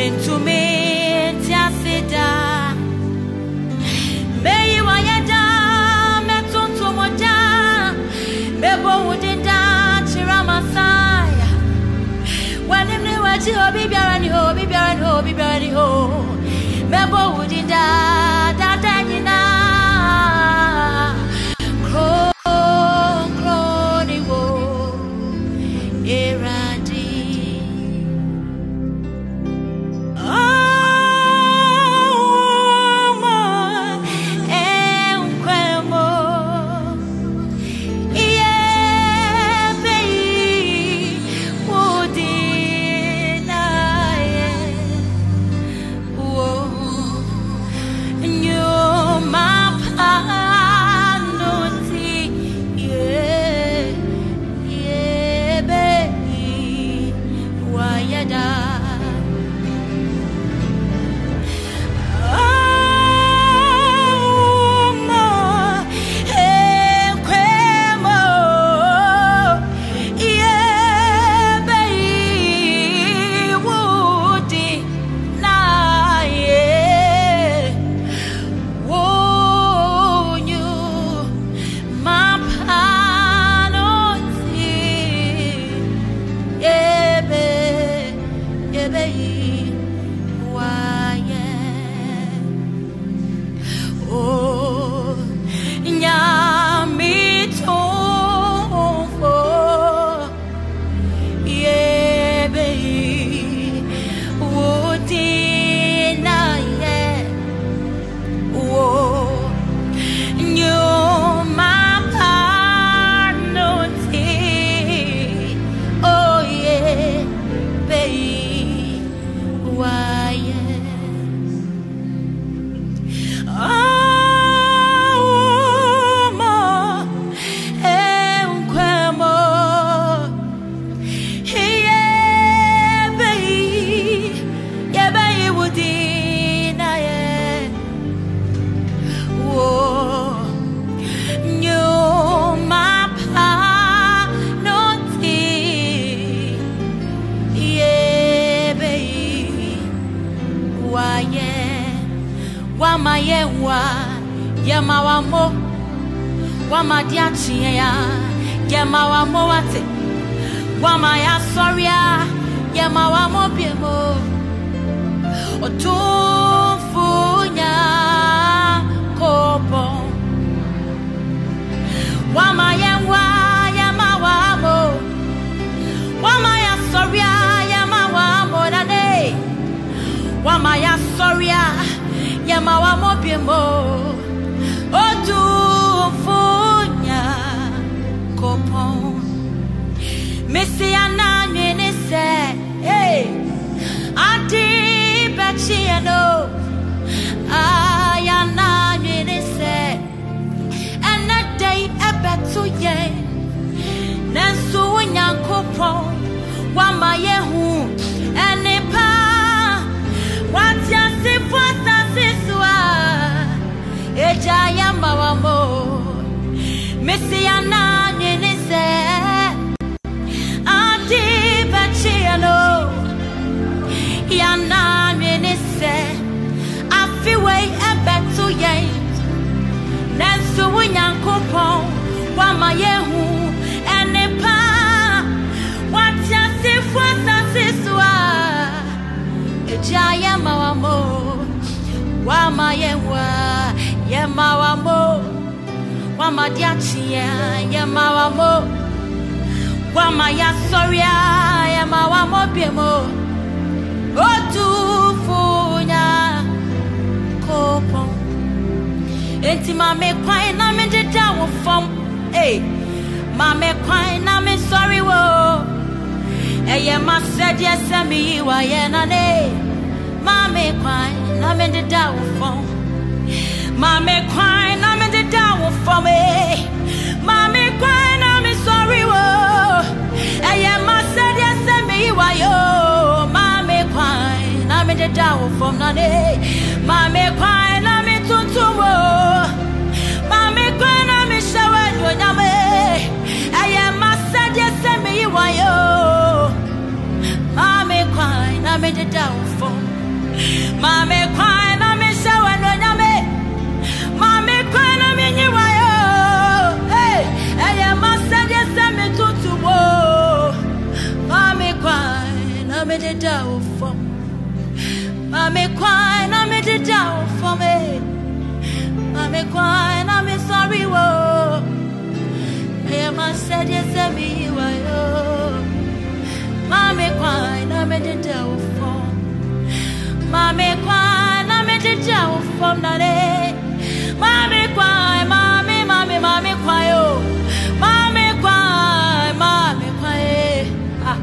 into me. why Wama diachia Yema wamo wama ya soria ya ma wa mo biemo otufunya kopo enti ma me kwan na me deda wo fam eh ma me kwan na me sorry wo eye ma said yes me wa ye na ne ma me kwan na me deda wo fam ma me kwan na me. Ma me kwan na me sorry wo eye ma said yes me yi wa yo ma me kwan na me deda wo fam na ne ma me kwan na me tuntum wo ma me kwan na me nyame. Eye ma said yes me yi wa yo ma me kwan na me deda wo Mami kwana mi de da ufom Mami kwana mi sorry wo Eye masade se mi wayo Mami kwana mi de da ufom Mami kwana mi de da ufom na de Mami kwai, mami, mami, mami kwai, oh. Mami kwai, mami kwai. Ah,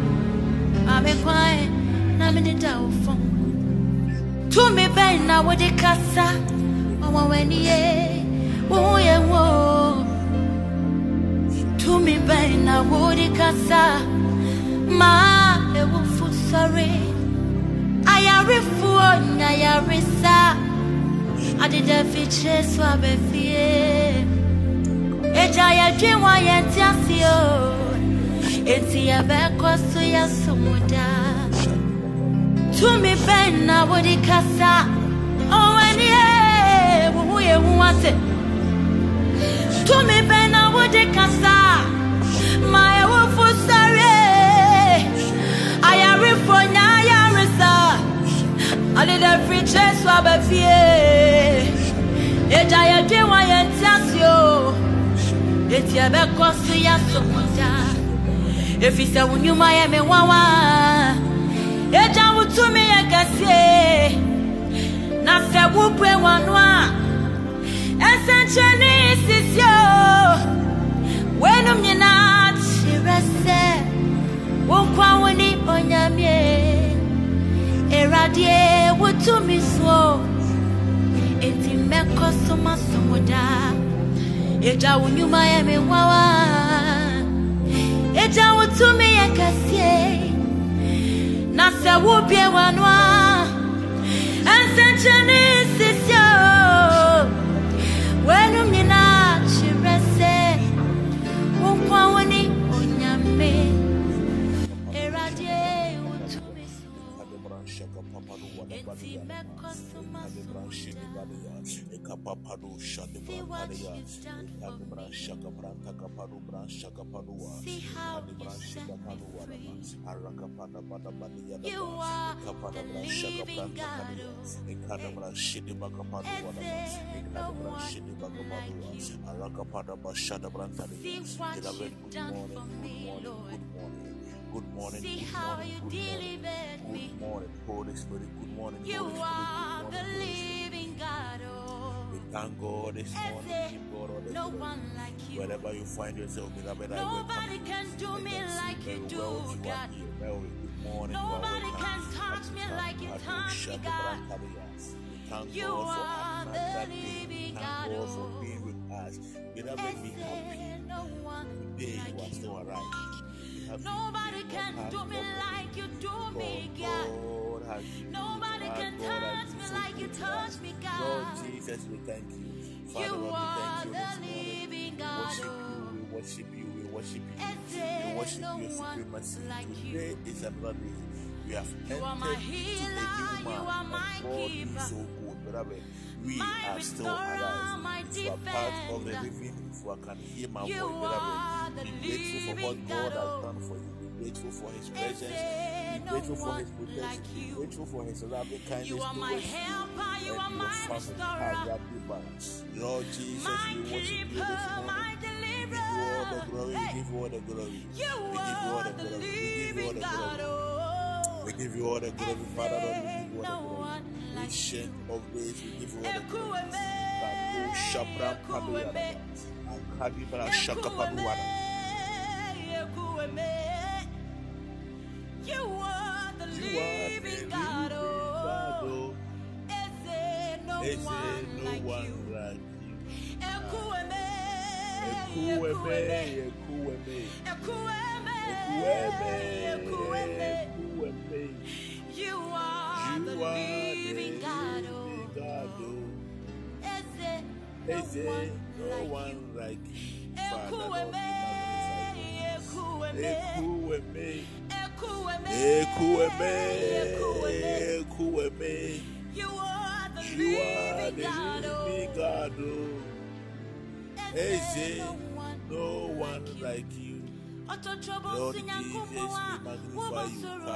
mami kwai, na mi de da ufong. Tu mi ben na wodi kasa, mama weni ye, wo ye wo. Tu mi ben na wodi kasa, ma e wo fu sorry. Ayarifu onya yarisa. adeda fikyire so abɛfie agya yɛdwe wa yɛnte ase o enti yɛbɛkɔ so yɛsom daa tumi bɛn na wode kasa. Ɔw'anie wo ho yɛ hu ase tumi bɛn na wode kasa. Ma ɛwofo sare. Ayarefo nya ayaresa adeda fikyire so abɛfie agya yɛdwe wa yɛnte ase o. Enti yɛbɛkɔ so yɛasom daa ɛfiri sɛ wo nnwuma yɛ me nwanwa wobue w'ano a ɛnsɛnkyerɛnne sisi o w'anom nyinaa kyerɛ sɛ wo nkwa wo ne onyamie Eradie wotumi so enti mɛkɔ so masom daa Eja wo nnwuma yɛ me nwawa Eja wo tumi yɛ kɛseɛ na sɛ wobie w'ano a ɛnsɛnkyerɛnne sisi o w'anom nyinaa kyerɛ sɛ wo nkwa wo ne onyame Eradie wotumi so Eti meko suma sumuja. Ekapapadu shadi See what brantaria. you've done for Ekadibra me. shaka branta kapadu bran shaka padua. See how you Ekadibra set shaka me padua free. daba. Arakapada bada badi yada You are the living God. kadia. oh. Eh, Ekadibra shidi baka padu Is wada ba. there no Ekadibra one shidi baka like padua. you? Arakapada ba shada brantaria. See what Beloved, good morning, good morning, good morning. Good morning, See good how morning, you good morning. delivered me. Good morning, Holy Spirit. Good morning, You Holy Spirit. are Good the morning, Holy Spirit. living God. Oh Thank God this Is morning. Give God all the no glory. one like you. Wherever you find yourself, beloved, Nobody can do me like you do, well God. here. Good morning. you Nobody can touch me like you God touch me, God. Thank You God for are the living Thank God. God for being with us. Beloved, be happy. no one Today you are still alive. Nobody can do me like you do me, God, God. God Nobody can touch me like you touch me, Lord God. Jesus, we thank you. Father, You are you the living We worship you, we worship you, we worship you. We worship one like Today you? is another day. We have You are my entered healer, you are my keeper. so good, beloved. We My are still alive. you are part of the living, if you can hear my You voice, are be grateful for what God God. has Oh, done for you. Be grateful for His presence. Be no grateful for His protection. like Be grateful for His loving kindness You are my you helper, you and are my restorer. Lord Jesus, my we worship you keeper, this morning. my We give you all the glory. We give you all the glory. you We give you all the glory. We give you all the glory. Oh, We give you all the glory, Father Lord. We give you all the glory. Ancient you? of days, we give you all the glory. Ekueme, Kado Shabram ekueme, Paduyadaba. Akadibra Shakapaduwada. ekueme, ekueme. You are the living God. Oh, is no there one no like one you? like you? Ekueme, Ekuweme, ekueme, Ekuweme, ekueme, ekueme. You are the You are the living God. living oh. God. Oh, oh. Is there no Is there one no like you? one like you? Father, Lord, we Ekueme, magnify you. ekueme, Ekuweme, ekueme, Ekuweme, ekueme. Ekuweme. You are the You are living the God. living Oh, God. oh. is Is there there no one no one like you? like you? Ọtọtọbọ Lord si Jesus, nyankunpọ we a magnify wọbọ you. soro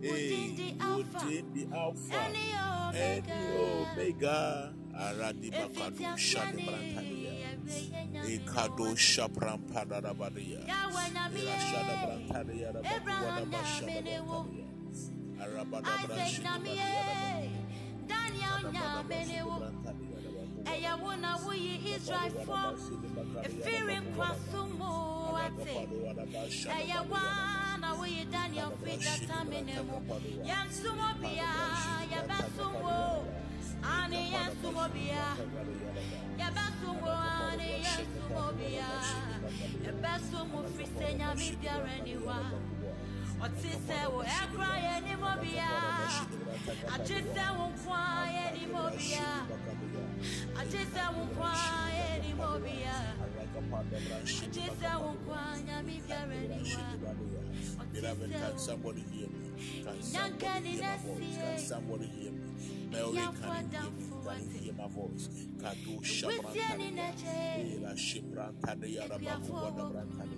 Hey, within the Alpha and the Omega. Omega. Aradi Efiti bakado shade asiani brantadia. ẹwẹyẹ nyame Ekado shapram padarabadia. Yahweh nyame Ira shada ye. brantadia rabaku Abraham wadaba shada nyame ne wo. brantadia. Arabada Isaac branshidi nyame badia rabaku. ye. Daniel nyame ne wo. Ẹyẹ wo na woyi Israel fọ. Efiri nkwaso mu ate. Ẹyẹ wa na woyi Daniel fi datame ne mu. Yẹn sumo bia, yẹbẹ sumo. Ani yẹn sumo bia. Yẹbẹ sumo, ani yẹn sumo bia. Yẹbẹ sumo fi sẹ nyame biara ni wa. Ọtí sẹ wo ẹkura yẹ ni mo bia. Àjí sẹ wo nkwa yẹ ni mo bia. Àjí sẹ wo nkwa yẹ ni mo bia. Àjí sẹ wo nkwa nyame biara ni wa. Beloved, can somebody hear me? Can somebody hear my voice? Can somebody hear me? Mary, can you hear me? Can you hear my voice? Kado Shabrantania. Ela Shibrantania Rabaku Wadabrantania. Adika Padu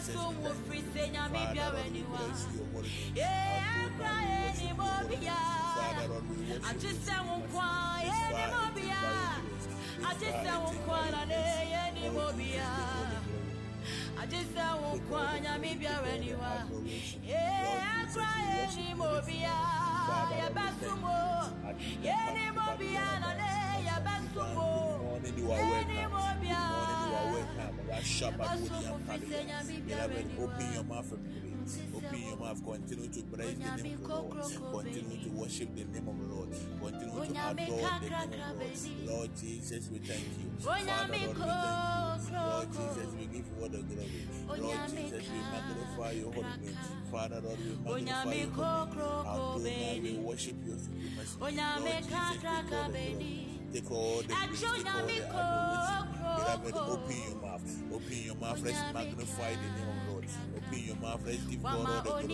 just far say it one is by cry your grace. anymore, Lord. Jesus, take all the yeah. glory. I just say one Take all cry, the nyame biara Take ni all wa. the adoration. Yeah, Lord Jesus, cry we Beloved, open your mouth and pray. Open your mouth. Continue to praise the name of the Lord. Continue to worship the name of the Lord. Continue to adore the name of the Lord. Lord Jesus, we thank you. Father, Lord, we thank you. Lord Jesus, we give you all the glory. Lord Jesus, we magnify your holy name. Father, Lord, we magnify your holy name. Adonai, we worship your supremacy. Lord Jesus, take all the glory. Take all the grace, take all the adoration. Beloved, open your mouth. Open your mouth. Let's magnify the name of the Lord. Open your mouth. Let's give God all the glory.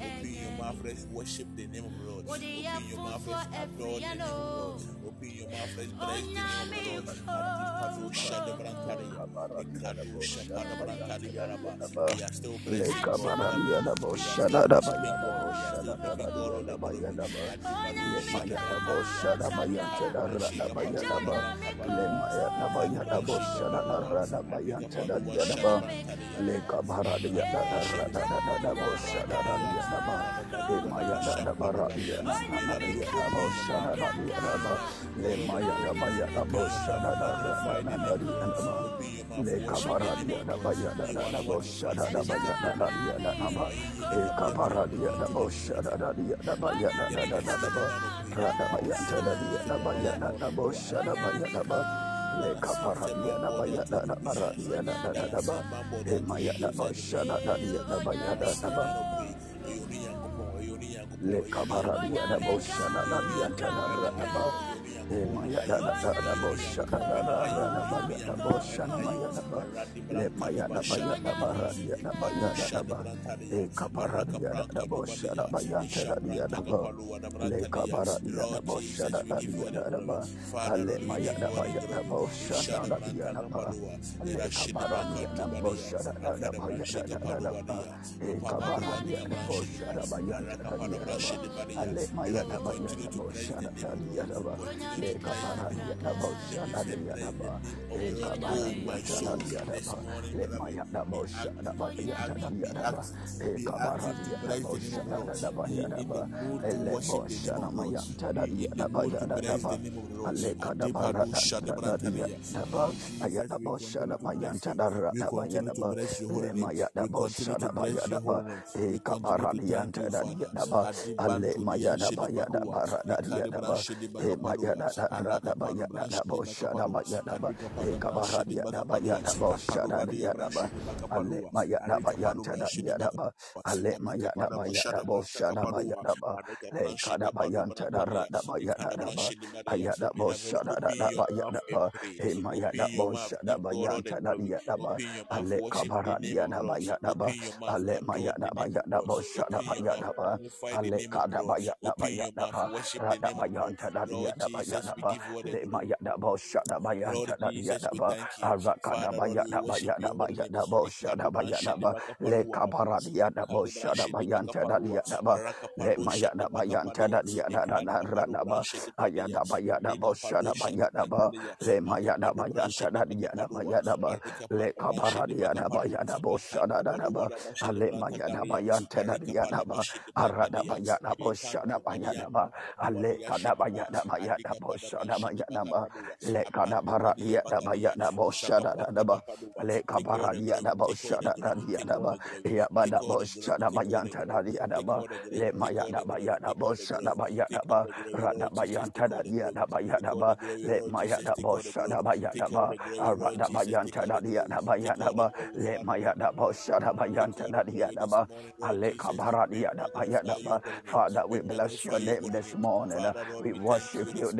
Open your mouth. Let's worship the name of the Lord. Open your mouth. Let's adore the name of the Lord. Open your mouth. Let's bless the name of the Lord. Adusha de Brancari. Ekadusha de Brancari Yaraba. We are still blessing Leka God. baradia da still da da worshiping baya da bosha da da giving God all badia the da baya glory. da ba le Adibadusha maya de da Brancari. bosha da baya te da ra da baya baya da bosha da da ra da da ba baradia da da ra da da da bosha da da dia da ba le maya da da baradia na na na dia da bosha da da dia da ba le maya da baya da bosha da da ra da dia da ba le kabara dia da baya da da da bosha da da baya da da dia da na ba e dia da bosha da da da baya da da da da da ba ra da baya ta da da da da bosha da ba le kabara dia da baya da da bara dia da da da da ba e maya da bosha da da da baya da ba le kabara dia da bosha da da dia ta da ra da ba e maya da da da da bosha da da da ra da baya da bosha na da ba maya da da bara dia da baya da da ba e kabara dia da da bosha da baya ta da dia da ba le kabara dia da bosha da da dia da da ba ale maya da baya da bosha da da da ba le kabara dia da bosha da da da baya da da da da ba e kabara dia da bosha da baya da dia da ba ale maya da baya da bosha da da ba le kabara dia da bosha da dia da ba e kabara dia ta da dia da ba le maya da bosha da baya ta da ba e kabara da bosha da da ba bosha ta da dia da da ba ale kada bara da da ba bosha da da ra da ba le maya da bosha da ba kabara ta da dia da ba ale maya da baya da bara ba e da ra bosha da ba dia da da bosha da ba ale baya ta da dia da ba ale maya da bosha ba le kada baya da ra da ba aya da bosha ba maya da bosha da ta da dia da ba ale da ba ale maya da baya da bosha da ba ale ba ra baya ta da dia da ba le maya da bosha da ba baya da ba le kabara dia da bosha da baya ta da dia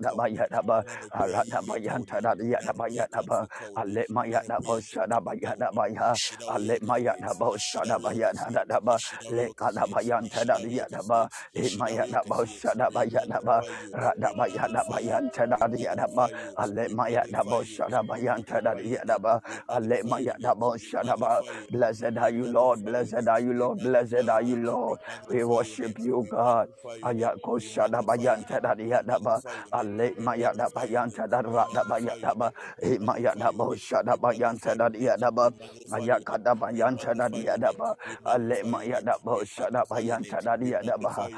da baya ta da dia da baya da ba le maya da bosha da baya ta da dia da ba ale kabara dia da baya da ba father we bless your name this morning uh, we worship you uh, we adore you this morning uh, you to be praised you God. to be magnified oh le bosha da baya ta da dia da baya da baya da bara da ba Beloved, maya da ba Open da your diya mouth. da ba pray. ara da your ba ya da ba give God shada ba the glory. yanta da diya da ba Awurade yɛ ale ka dɔɔso. da ba yanta da diya da na ya da ba da ba ya da da ba yanta da diya da ba dea. ale Beloved, maya he da ba Shadaba Yadaba,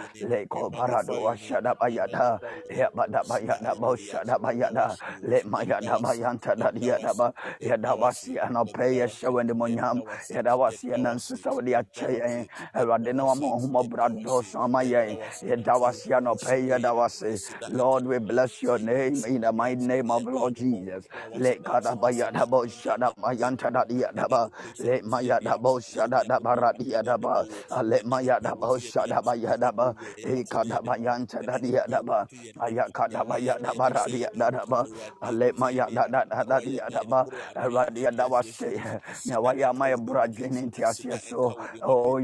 Aradaba Yantada Yadaba Yadaba, Ale Mayadaba Shadaba Yadaba, Ale Mayadaba Shadaba Yadaba, Le Kadaba Yantada Yadaba, Imayadaba Shadaba Yadaba, Radaba Yadaba Yantada Yadaba, Ale Mayadaba Shadaba Yantada Yadaba, Ale Mayadaba Shadaba. Blessed are you, Lord. Blessed are you, Lord. Blessed Lord. We worship you, God. Ayako Shadaba Yantada Yadaba, Ale Mayadaba Yantada Radaba Yadaba, Imayadaba Shadaba Yantada Yadaba, Ayakadaba Yantada Yadaba, Ale Mayadaba Shadaba Yantada Yadaba, Leko Parado Shadaba Yada, Yabadaba Yadaba Shadaba Yada, Le Mayadaba Yantada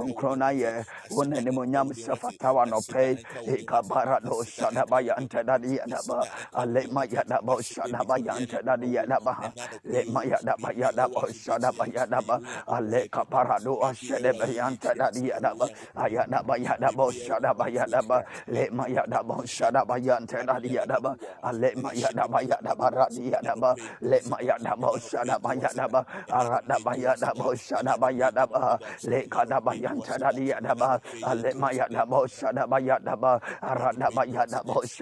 Yadaba, Yadawasi and in the Munyam, Yadawasi and Susaudi Ache, Radino Mohuma Brado Samaye, Yadawasi and a prayer Dawasi. Lord, we bless your name in the mighty name of Lord Jesus. Le Kadaba Yadaba Shadaba Yantada Yadaba, Le Mayadaba Shadaba Radiadaba, Le Mayadaba Shadaba Yadaba, Ekadaba Yantada Yadaba, Ayakadaba Yadaba Radiadaba, Ale Mayadada Yadaba, Radiadaba say, Nawaya Maya Brajin Tiasia so, oh, you you can crona ye, one animonyam Safatawa no pay, Ekabarado Shadaba Yantada Yadaba, Ale Mayadaba Shadaba Yantada Le Mayadaba Yadaba Shadaba Yadaba, Ale Shadaba Yantada Yadaba, Ayadaba Yadaba Shadaba Yadaba, Le Yantada Yadaba, Ale Mayadaba Yadaba Radi Yadaba, Le Mayadaba Shadaba Yadaba, Aradaba Yadaba Shadaba Yadaba, Le Kadaba Yantada Yadaba, Ale Mayadaba Shadaba Yadaba, Aradaba Yadaba Shadaba Yantada Yadaba, Alema yadaba yadaba radaba yadaba shanama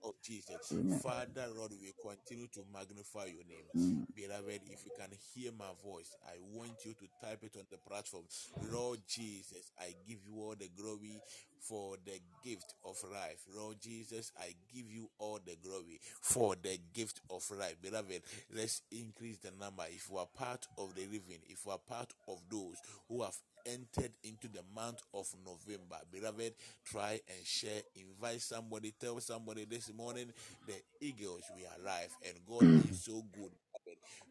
of Jesus. Amen. Father, Lord, we continue to magnify your name. Mm. Beloved, if you can hear my voice, I want you to type it on the platform. Lord Jesus, I give you all the glory for the gift of life. Lord Jesus, I give you all the glory for the gift of life. Beloved, let's increase the number. If you are part of the living, if you are part of those who have entered into the month of November. Beloved, try and share. Invite somebody. Tell somebody this morning the eagles we are alive and God hmm. is so good.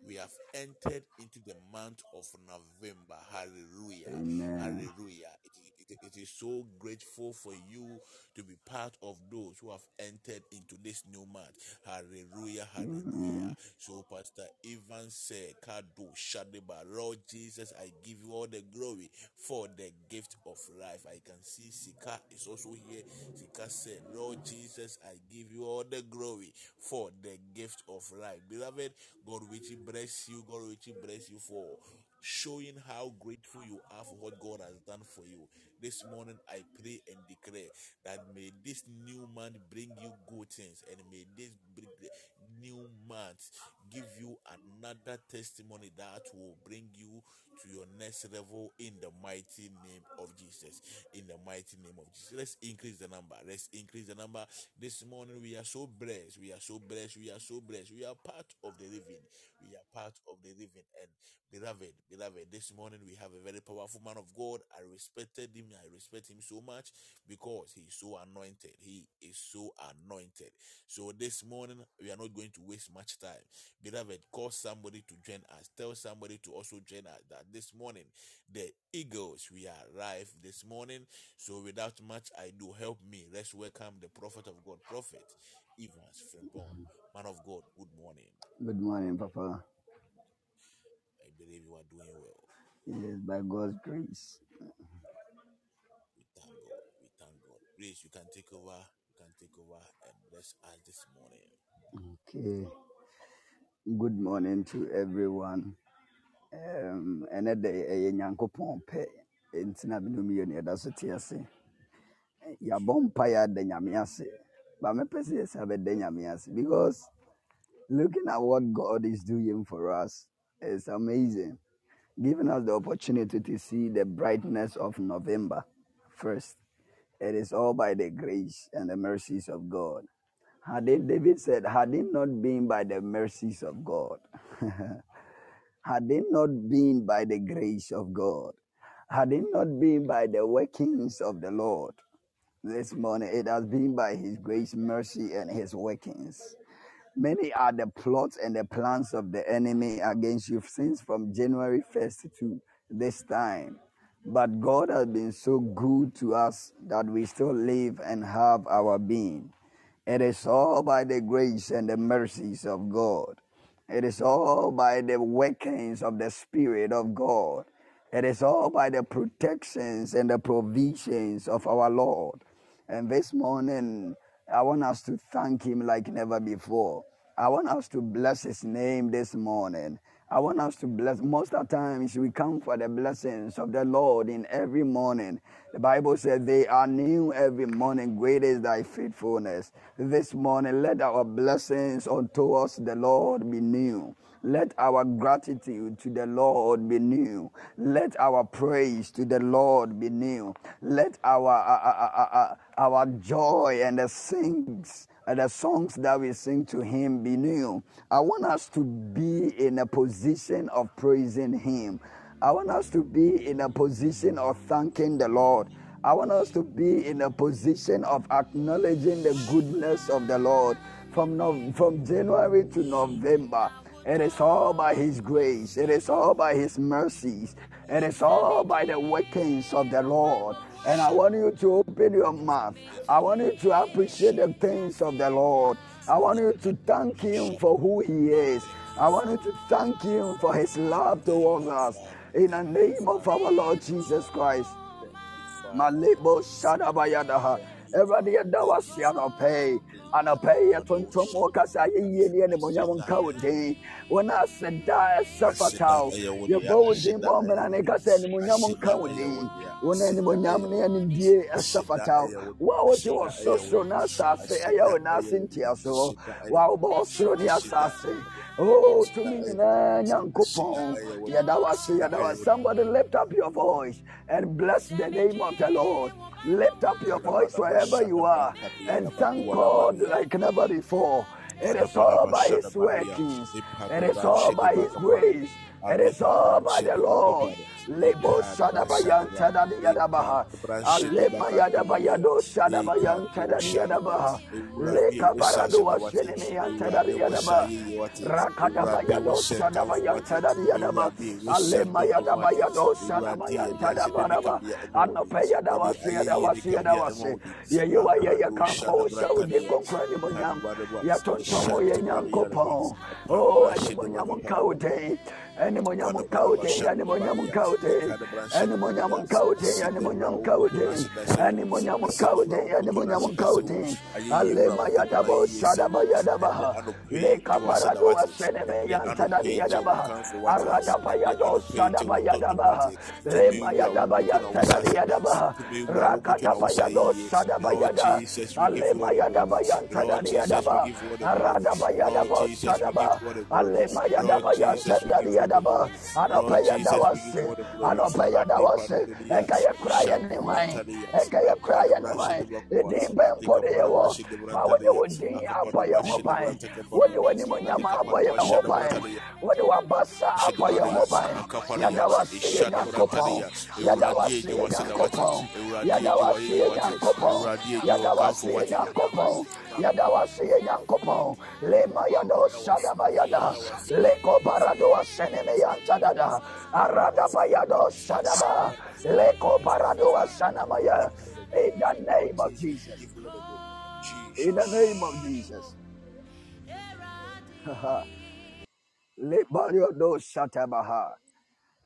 We have entered into the month of November. Hallelujah. Amen. Hallelujah. It is, it, it is so grateful for you to be part of those who have entered into this new month. Hallelujah. Hallelujah. So Pastor Ivan said, Kado Shadeba, Lord Jesus, I give you all the glory for the gift of life. I can see Sika is also here. Sika said, Lord Jesus, I give you all the glory for the gift of life. Beloved, God richly bless you. God richly bless you for showing how grateful you are for what God has done for you. This morning, I pray and declare that may this new month bring you good things and may this new month give you another testimony that will bring you to your next level in the mighty name of Jesus. In the mighty name of Jesus. Let's increase the number. Let's increase the number. This morning we are so blessed. We are so blessed. We are so blessed. We are part of the living. We are part of the living. And beloved, beloved, this morning we have a very powerful man of God. I respected him. I respect him so much because he is so anointed. He is so anointed. So this morning we are not going to waste much time. Beloved, call somebody to join us. Tell somebody to also join us that this morning the eagles we are arrived this morning. So without much ado, help me. Let's welcome the prophet of God, Prophet Evans Frimpong. Man of God, good morning. Good morning, Papa. I believe you are doing well. Is by God's grace. We thank God. We thank God. Grace, you can take over. You can take over and bless us this morning. Okay. Good morning to everyone. Um, ɛnɛ de ɛyɛ nyankopɔn pɛ nti na binom yɛ no yɛda so te ase yɛabɔ mpaeɛ ada ase because Looking at what God is doing for us is amazing. Giving us the opportunity to see the brightness of November first. It is all by the grace and the mercies of God. Had it, David said, had it not been by the mercies of God, had it not been by the grace of God, had it not been by the workings of the Lord, this morning it has been by His grace, mercy, and His workings. Many are the plots and the plans of the enemy against you since from January 1st to this time. But God has been so good to us that we still live and have our being. It is all by the grace and the mercies of God. It is all by the workings of the Spirit of God. It is all by the protections and the provisions of our Lord. And this morning, I want us to thank Him like never before. I want us to bless His name this morning. I want us to bless. Most of the times we come for the blessings of the Lord in every morning. The Bible says they are new every morning. Great is thy faithfulness. This morning, let our blessings unto us the Lord be new. Let our gratitude to the Lord be new. Let our praise to the Lord be new. Let our uh, uh, uh, our joy and the sings and the songs that we sing to Him be new. I want us to be in a position of praising Him. I want us to be in a position of thanking the Lord. I want us to be in a position of acknowledging the goodness of the Lord from, no, from January to November. It is all by His grace. It is all by His mercies. It is all by the workings of the Lord. And I want you to open your mouth. I want you to appreciate the things of the Lord. I want you to thank Him for who He is. I want you to thank Him for His love towards us. In the name of our Lord Jesus Christ. Malebo Shadabayadaha. Everybody yɛda wase anɔpɛ yi yi yɛtontom wɔ kasa yɛyie ne animonyam nka wo din wo na ase da ɛsɛ fata wo yɛbɔ wo din bɔ mmara ne kasa animonyam nka wo din wo na animonyam ne anidie ɛsɛ fata wo a wote wɔ sorosoro ne asase ɛyɛ wo naase ntiasoɔ wo a wobɔ ɔsoro ne asase Oh, to me, Nyankopon. Somebody lift up your voice and bless the name of the Lord. Lift up your voice wherever you are and thank God like never before. It is all by His workings. It is all by His grace. It is all by the Lord. Lebo Shadabayan Tadadi Yadabaha. Alema Yadabayado Shadabayan Tadadi Yadabaha. Leka Barado Washinimian Tadadi Yadabaha. Rakadabayado Shadabayan Tadadi Yadabaha. Alema Yadabayado Shadabayan Tadabaraba. Anopeya Dawasi Yadawasi Yadawasi. Yewa Yaya Kampo Shawdi Konkrani Munyam. Yatontomo Yanyankopon. Oh, Arada. Rakata da wɔ se ɛnka yɛ kora yɛ ne hwan ɛnka yɛ kora yɛ ne hwan ɛdin bɛmpo de yɛ wɔ ma wode wo din abɔ yɛ ho ban wode w'animonyam abɔ yɛ ho ban wode w'abasa abɔ yɛ ho ban yɛda wase yɛ nyankopɔn yɛda wase yɛ nyankopɔn yɛda wase yɛ nyankopɔn yɛda wase yɛ nyankopɔn yada wasi yankopɔn lema yado sadaba yada. Leko barado aseneme yantadada arada bayado sadaba leko barado asanamaya in the name of Jesus. In the name of Jesus. Lebariodo Shatabaha.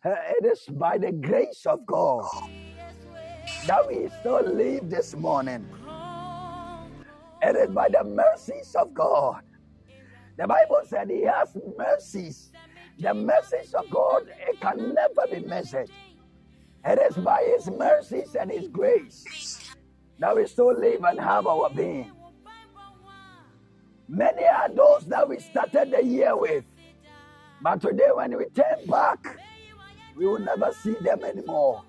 It is by the grace of God that we still live this morning. It is by the mercies of God. The Bible said He has mercies. The mercies of God it can never be measured. It is by His mercies and His grace that we still live and have our being. Many are those that we started the year with. But today, when we turn back, we will never see them anymore.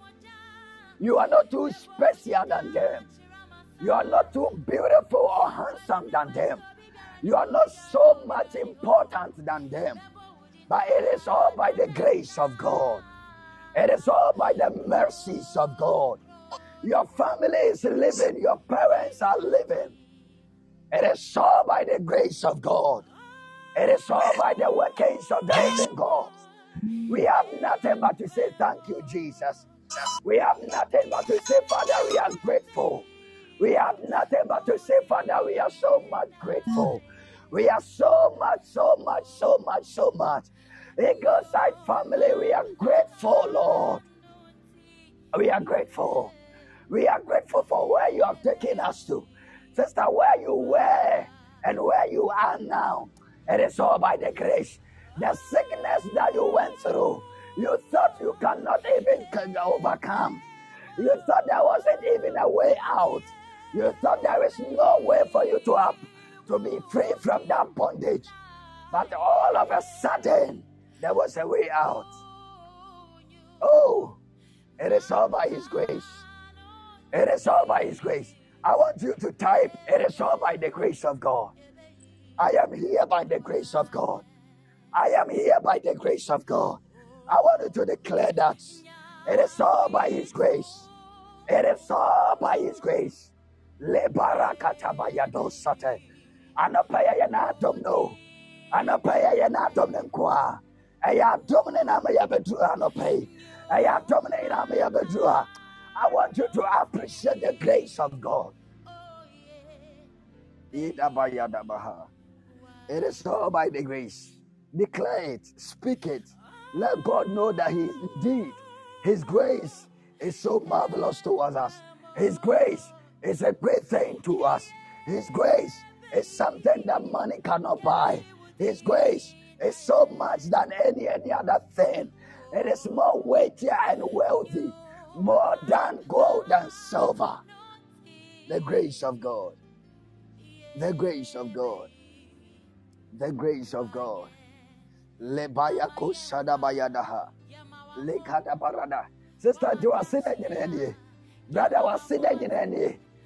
You are not too special than them. You are not too beautiful or handsome than them. You are not so much important than them. But it is all by the grace of God. It is all by the mercies of God. Your family is living, your parents are living. It is all by the grace of God. It is all by the workings of the living God. We have nothing but to say thank you, Jesus. We have nothing but to say, Father, we are grateful. We have nothing but to say, Father, we are so much grateful. Mm. We are so much, so much, so much, so much. Eagle's Height family, we are grateful, Lord. We are grateful. We are grateful for where you have taken us to. Sister, where you were and where you are now. It is all by the grace. The sickness that you went through, you thought you cannot even overcome. You thought there wasn't even a way out. You thought there is no way for you to have to be free from that bondage. But all of a sudden, there was a way out. Oh, it is all by His grace. It is all by His grace. I want you to type, It is all by the grace of God. I am here by the grace of God. I am here by the grace of God. I want you to declare that it is all by His grace. It is all by His grace. Le barakatabayado sate. Anapaya yanatom no. Anapaya yanatom nkwa. Eya domine na me yabedu anopay. Eya domine na me yabedu. I want you to appreciate the grace of God. It is all by the grace. Declare it, speak it. Let God know that He indeed, His grace is so marvelous towards us. His grace is a great thing to us. His grace is something that money cannot buy. His grace is so much than any any other thing. It is more weightier and wealthy more than gold and silver. The grace of God. The grace of God. The grace of God. Lebaya kusada bayadaha. Lekada barada. Sister Jo asida nyene Brother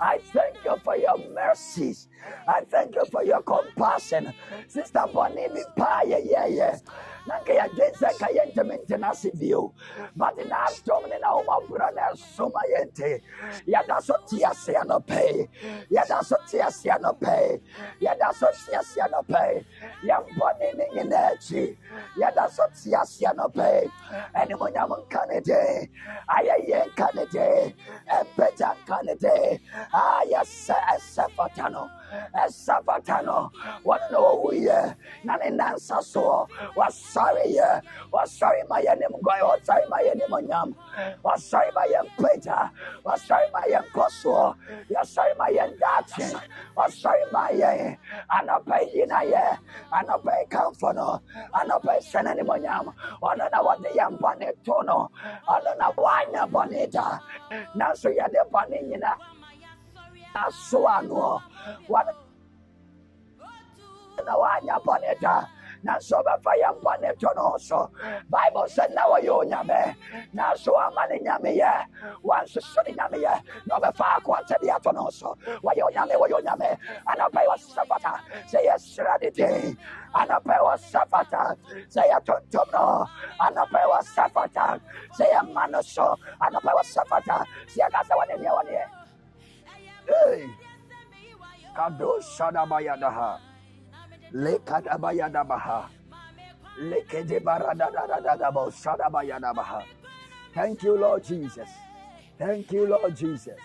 I thank you for your mercies. I thank you for your compassion. Sister Bonnie, yeah, yeah, yeah. Na nka yɛgye sɛ ka yɛntɛme ntena but na atom ne na woma borɔ na ɛsoma yɛnte yɛda so te ase anɔpɛi yɛda so te ase anɔpɛi yɛda so te ase anɔpɛi yɛmbɔne ne nyinaa akyi yɛda so te ase anɔpɛi ɛnemonyam nka ne ayɛsɛ ɛsɛ fata no ɛsɛ fata no wɔne na wɔwuyɛ na ne nansa soɔ was wasɔreyɛ wasɔre ma yɛ nimguɛ wasɔre ma yɛ nimonyam wasɔre ma yɛ mpagya wasɔre ma yɛ nkɔsoɔ yɛsɔre ma yɛ ndaakye wasɔre ma yɛ anɔpa yi na yɛ anɔpa yi kamfo no. Anɔpa yi hyɛ no nimonyam ɔno na wɔde yɛ mpɔne to no ɔno na wanyɛ bɔne da nanso yɛde bɔne nyina aso na wanyɛ bɔne da na so bɛfa yɛ mpa ne to no so bible sɛ na wɔyɛ onyame na so ama ne nyameyɛ wansoso ne nyameyɛ na ɔbɛfa akoantɛde ato no so wɔyɛ onyame wɔyɛ onyame anapa wɔ safata sɛ yɛsra de den anapa wɔ safata sɛ yɛtontom no anapa wɔ safata sɛ yɛma no so anapa safata neɛ wɔneɛ Hey, Kado Shadabayadaha. Lekadabayadabaha. Thank you, Lord Jesus. Thank you, Lord Jesus.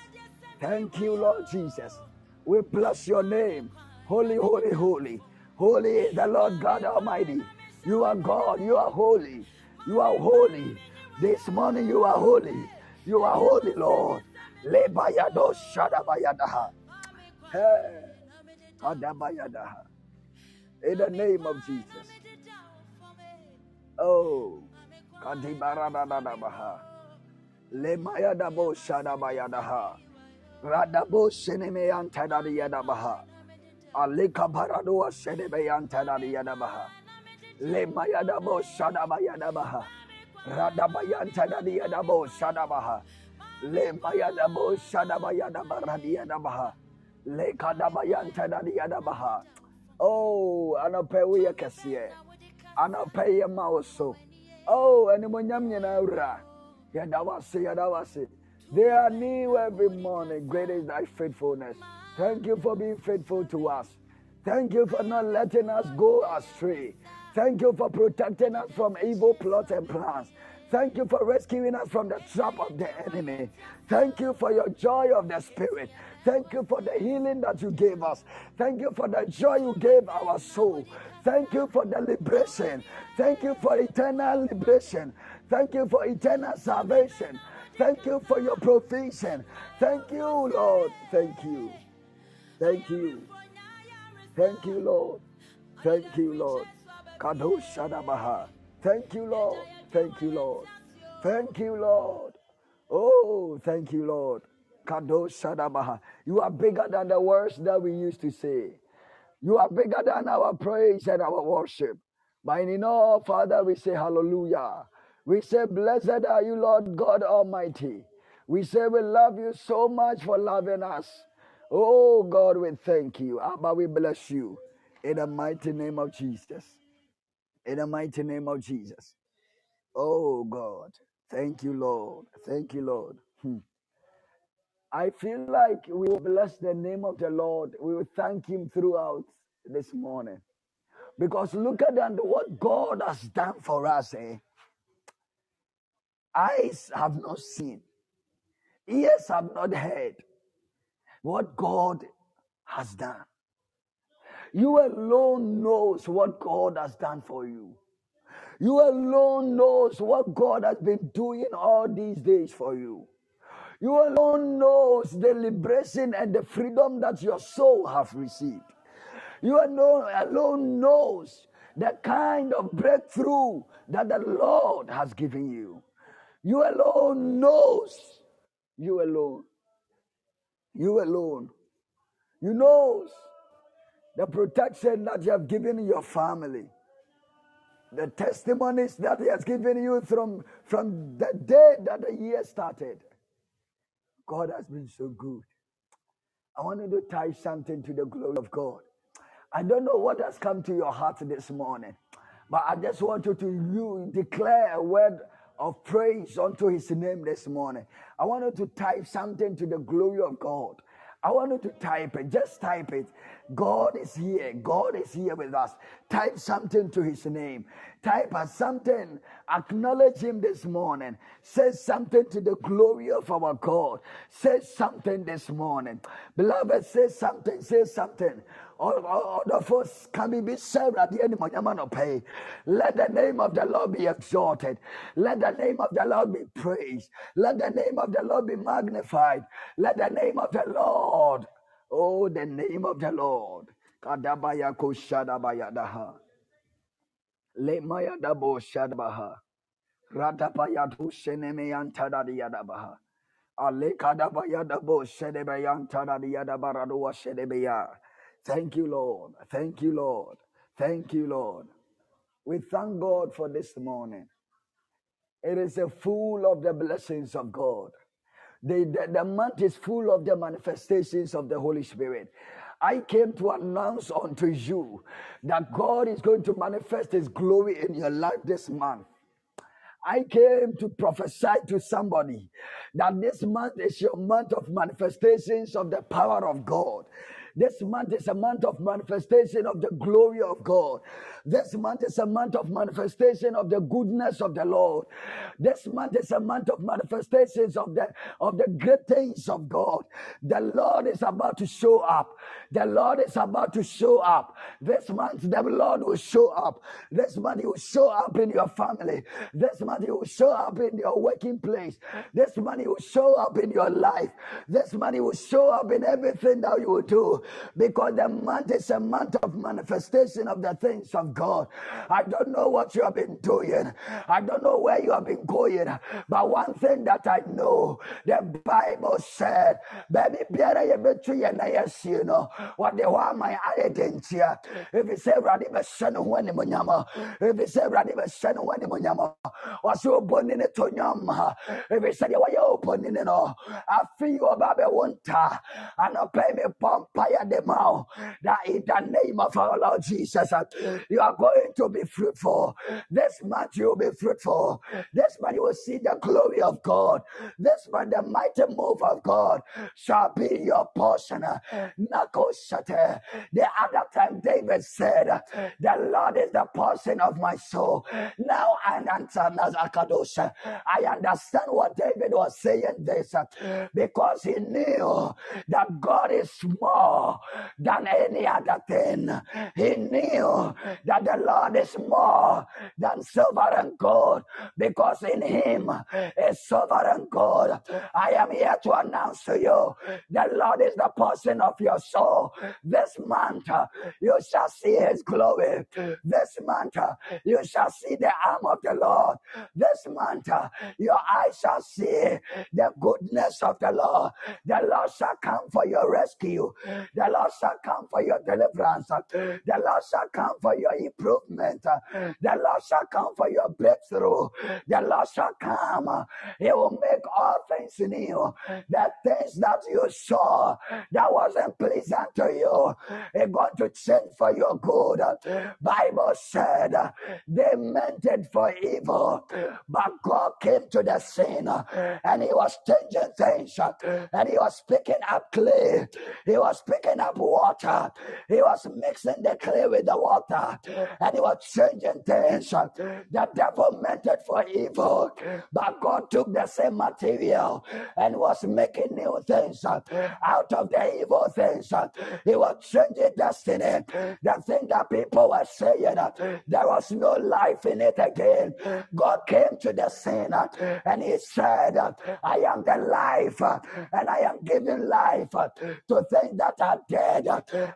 Thank you, Lord Jesus. We bless your name. Holy, holy, holy. Holy the Lord God Almighty. You are God. You are holy. You are holy. This morning you are holy. You are holy, Lord. Lebayado shadabayadaha. Hey. Adabayadaha. In the name of Jesus. Oh. Kadibaradadabaha. Lemayadabo shadabayadaha. Radabo senemeyantadadiyadabaha. Alika baradua sedebeyantadadiyadabaha. Lemayadabo shadabayadabaha. Radabayantadadiyadabo shadabaha. Lemayadabo shadabayadabaradiadabaha. Lekadabayantadadiyadabaha. Oh, anɔpɛ woyɛ kɛseɛ. Anɔpɛ yɛ ma wo so. Oh, animonyam nyinaa wura. Yɛda wo ase, yɛda wo ase. They are new every morning. Great is thy faithfulness. Thank you for being faithful to us. Thank you for not letting us go astray. Thank you for protecting us from evil plots and plans. Thank you for rescuing us from the trap of the enemy. Thank you for your joy of the Spirit. Thank you for the healing that you gave us. Thank you for the joy you gave our soul. Thank you for the liberation. Thank you for eternal liberation. Thank you for eternal salvation. Thank you for your provision. Thank you, Lord. Thank you. Thank you. Thank you, Lord. Thank you, Lord. Kadosh Shadabaha. Thank you, Lord. Thank you, Lord. Thank you, Lord. Oh, thank you, Lord. Kadosh Shadabaha. You are bigger than the words that we used to say. You are bigger than our praise and our worship. But in all, Father, we say hallelujah. We say, Blessed are you, Lord God Almighty. We say, We love you so much for loving us. Oh, God, we thank you. Abba, we bless you. In the mighty name of Jesus. In the mighty name of Jesus. Oh, God. Thank you, Lord. Thank you, Lord. Hmm. I feel like we will bless the name of the Lord. We will thank Him throughout this morning. Because look at that, what God has done for us. Eh? Eyes have not seen, ears have not heard what God has done. You alone knows what God has done for you. You alone knows what God has been doing all these days for you. You alone knows the liberation and the freedom that your soul have received. You alone, alone knows the kind of breakthrough that the Lord has given you. You alone knows. You alone. You alone. You knows the protection that you have given your family. The testimonies that he has given you from, from the day that the year started. God has been so good. I wanted to tie something to the glory of God. I don't know what has come to your heart this morning, but I just want you to you declare a word of praise unto his name this morning. I want you to type something to the glory of God. I want you to type it. Just type it. God is here. God is here with us. Type something to his name. Type as something. Acknowledge him this morning. Say something to the glory of our God. Say something this morning. Beloved, say something. Say something. All of us can be served at the end of pay. Let the name of the Lord be exalted. Let the name of the Lord be praised. Let the name of the Lord be magnified. Let the name of the Lord, oh, the name of the Lord. Kadabaya koshadabayadaha. Lemaya dabo shadabaha. Radapayatu shenemeyantadadiyadabaha. Alekadabayadabo shedebayantadadiyadabaradua shedebeya. Thank you, Lord. Thank you, Lord. Thank you, Lord. We thank God for this morning. It is a full of the blessings of God. The, the, month is full of the manifestations of the Holy Spirit. I came to announce unto you that God is going to manifest His glory in your life this month. I came to prophesy to somebody that this month is your month of manifestations of the power of God. This month is a month of manifestation of the glory of God. This month is a month of manifestation of the goodness of the Lord. This month is a month of manifestations of the of the great things of God. The Lord is about to show up. The Lord is about to show up. This month, the Lord will show up. This month, He will show up in your family. This month, He will show up in your working place. This He will show up in your life. This He will show up in everything that you will do. Because the month is a month of manifestation of the things of God. I don't know what you have been doing. I don't know where you have been going. But one thing that I know, the Bible said, baby, biara yɛbɛtu yɛ na yɛasie no wɔde hɔ ama ayɛ dentia ɛfiri sɛ awurade bɛhyɛ ne ho animonyam ɛfiri sɛ awurade bɛhyɛ ne ho animonyam ɔsɛ ɔbɔni ne to nwam ɛfiri sɛ deɛ wɔyɛ ɔbɔni no. Afei ɔba bɛwo nta anɔpɛ me pɔ de ma wo that in the name of our Lord Jesus uh, you are going to be fruitful. This month you will be fruitful. This month you will see the glory of God. This month the mighty move of God shall be your portion. The other time David said, The Lord is the portion of my soul. Now I understand I understand what David was saying this uh, because he knew that God is more than any other thing. He knew that the Lord is more than silver and gold because in him is silver and gold. I am here to announce to you the Lord is the portion of your soul. This month uh, you shall see his glory. This month uh, you shall see the arm of the Lord. This month uh, your eyes shall see the goodness of the Lord. The Lord shall come for your rescue. The Lord shall come for your deliverance. The Lord shall come for your improvement. The Lord shall come for your breakthrough. The Lord shall come. He will make all things new. The things that you saw that wasn't pleasant to you, it's going to change for your good. Bible said they meant it for evil, but God came to the scene and he was changing things and he was picking up clay, he was picking up water, he was mixing the clay with the water, and he was changing things. The devil meant it for evil, but God took the same material and was making new things out of the evil things. He was changing destiny. The thing that people were saying, there was no life in it again. God came to the scene and he said, I am the life and I am giving life to things that are dead.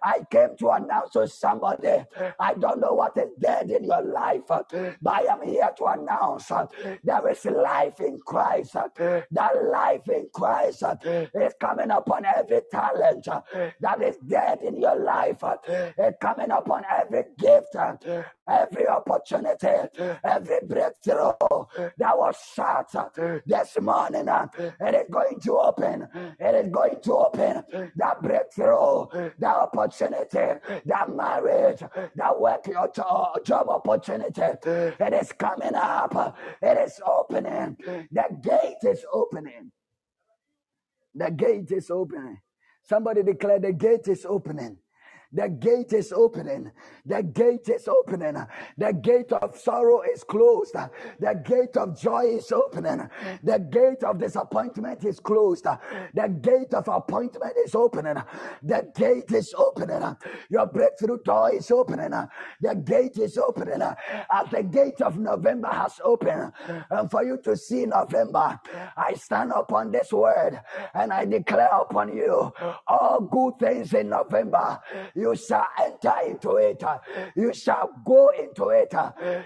I came to announce to somebody, I don't know what is dead in your life, but I am here to announce that there is life in Christ. That life in Christ is coming upon every talent that is dead in your life. It's coming upon every gift, every opportunity, every breakthrough that was shut this morning. It is going to open. It is going to open that breakthrough, that opportunity, that marriage, that work, your job opportunity. It is coming up. It is opening. The gate is opening. The gate is opening. Somebody declare the gate is opening. The gate is opening. The gate is opening. The gate of sorrow is closed. The gate of joy is opening. The gate of disappointment is closed. The gate of appointment is opening. The gate is opening. Your breakthrough door is opening. The gate is opening. As the gate of November has opened, and for you to see November, I stand upon this word and I declare upon you all good things in November you shall enter into it. You shall go into it.